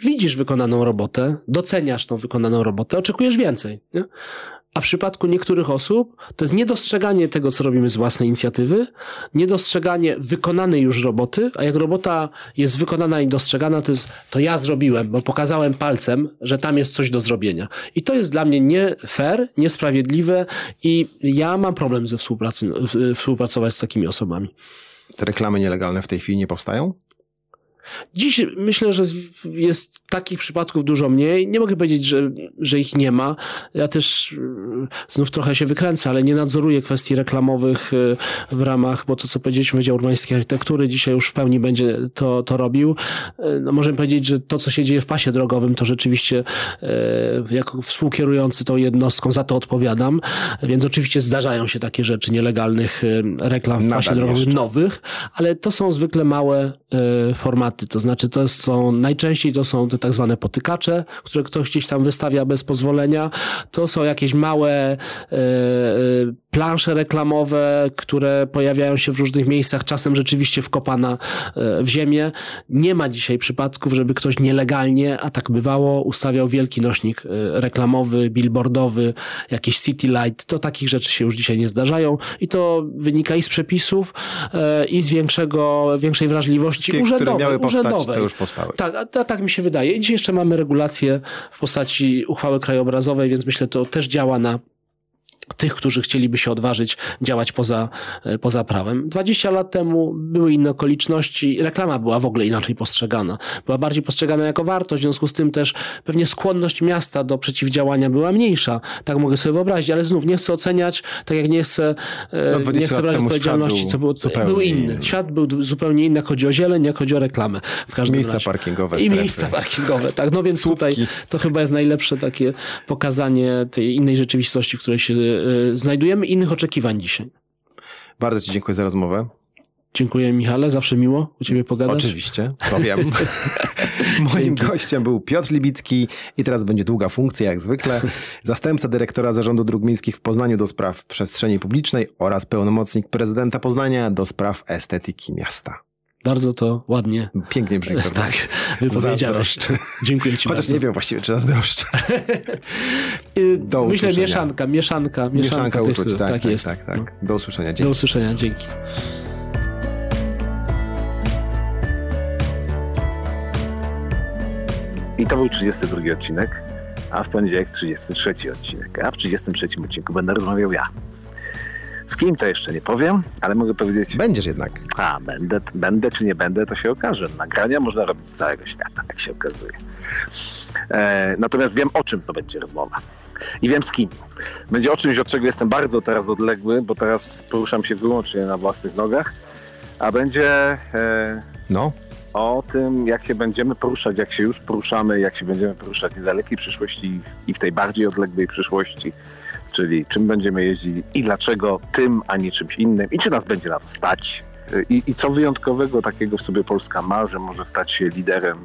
Widzisz wykonaną robotę, doceniasz tą wykonaną robotę, oczekujesz więcej. Nie? A w przypadku niektórych osób to jest niedostrzeganie tego, co robimy z własnej inicjatywy, niedostrzeganie wykonanej już roboty, a jak robota jest wykonana i dostrzegana, to jest to ja zrobiłem, bo pokazałem palcem, że tam jest coś do zrobienia. I to jest dla mnie nie fair, niesprawiedliwe i ja mam problem ze współpracy, współpracować z takimi osobami. Te reklamy nielegalne w tej chwili nie powstają? Dziś myślę, że jest takich przypadków dużo mniej. Nie mogę powiedzieć, że, że ich nie ma. Ja też e, znów trochę się wykręcę, ale nie nadzoruję kwestii reklamowych e, w ramach, bo to co powiedzieliśmy, Wydział Urbanistycznej Architektury dzisiaj już w pełni będzie to, to robił. E, no możemy powiedzieć, że to co się dzieje w pasie drogowym, to rzeczywiście jako współkierujący tą jednostką za to odpowiadam, więc oczywiście zdarzają się takie rzeczy nielegalnych reklam w Nadal pasie drogowym jeszcze. nowych, ale to są zwykle małe formaty to znaczy to są, najczęściej to są te tak zwane potykacze, które ktoś gdzieś tam wystawia bez pozwolenia. To są jakieś małe e, e, plansze reklamowe, które pojawiają się w różnych miejscach, czasem rzeczywiście wkopana e, w ziemię. Nie ma dzisiaj przypadków, żeby ktoś nielegalnie, a tak bywało, ustawiał wielki nośnik reklamowy, billboardowy, jakiś city light. To takich rzeczy się już dzisiaj nie zdarzają i to wynika i z przepisów, i z większego, większej wrażliwości Wszystkie, urzędowej urzędowej. to już powstały. Tak, a, a, tak mi się wydaje. I dzisiaj jeszcze mamy regulację w postaci uchwały krajobrazowej, więc myślę, to też działa na tych, którzy chcieliby się odważyć działać poza, e, poza prawem. 20 lat temu były inne okoliczności, reklama była w ogóle inaczej postrzegana. Była bardziej postrzegana jako wartość, w związku z tym też pewnie skłonność miasta do przeciwdziałania była mniejsza. Tak mogę sobie wyobrazić, ale znów nie chcę oceniać, tak jak nie chcę, e, no, nie chcę brać odpowiedzialności, co było, był inny. Świat był zupełnie inny, jak chodzi o zieleń, jak chodzi o reklamę. W każdym miejsca razie. parkingowe. I strefy. miejsca parkingowe, tak. No więc Słupki. tutaj to chyba jest najlepsze takie pokazanie tej innej rzeczywistości, w której się znajdujemy innych oczekiwań dzisiaj. Bardzo Ci dziękuję za rozmowę. Dziękuję Michale, zawsze miło u Ciebie pogadać. Oczywiście, to wiem. Moim gościem był Piotr Libicki i teraz będzie długa funkcja jak zwykle. Zastępca dyrektora Zarządu Dróg Miejskich w Poznaniu do spraw przestrzeni publicznej oraz pełnomocnik prezydenta Poznania do spraw estetyki miasta. Bardzo to ładnie. Pięknie brzmi. Tak, wypowiedziałeś. Dziękuję Ci Chociaż bardzo. nie wiem właściwie, czy zazdroszczę. Do Myślę mieszanka, mieszanka, mieszanka. Mieszanka tych, uczuć, tak, tak, tak, jest. tak, tak. Do usłyszenia. Dzięki. Do usłyszenia, dzięki. I to był 32 odcinek, a w poniedziałek 33 odcinek. A w 33 odcinku będę rozmawiał ja. Z kim to jeszcze nie powiem, ale mogę powiedzieć. Będziesz jednak. A, będę, będę czy nie będę, to się okaże. Nagrania można robić z całego świata, jak się okazuje. E, natomiast wiem, o czym to będzie rozmowa. I wiem z kim. Będzie o czymś, od czego jestem bardzo teraz odległy, bo teraz poruszam się wyłącznie na własnych nogach, a będzie e, No, o tym, jak się będziemy poruszać, jak się już poruszamy, jak się będziemy poruszać w dalekiej przyszłości i w tej bardziej odległej przyszłości, czyli czym będziemy jeździli i dlaczego tym, a nie czymś innym i czy nas będzie na to stać. I, i co wyjątkowego takiego w sobie Polska ma, że może stać się liderem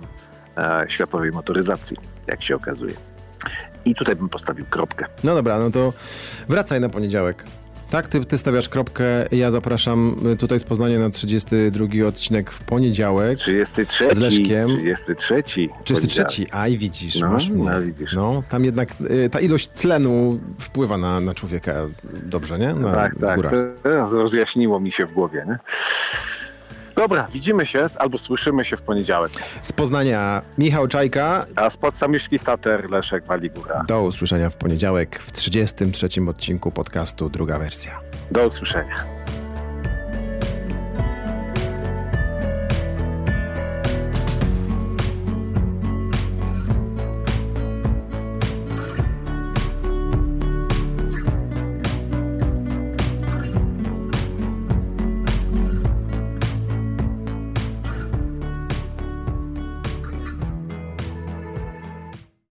e, światowej motoryzacji, jak się okazuje. I tutaj bym postawił kropkę. no dobra, no to wracaj na poniedziałek. Tak, ty, ty stawiasz kropkę, ja zapraszam tutaj z Poznania na 32 odcinek w poniedziałek. 33. Z Leszkiem. 33. 33, aj widzisz, No, masz mnie. no widzisz. No, tam jednak y, ta ilość tlenu wpływa na, na człowieka dobrze, nie? Na, tak, tak. rozjaśniło mi się w głowie. Nie? Dobra, widzimy się albo słyszymy się w poniedziałek. Z Poznania Michał Czajka. A z Podsamieszkich Tater Leszek Waligura. Do usłyszenia w poniedziałek w 33 odcinku podcastu Druga Wersja. Do usłyszenia.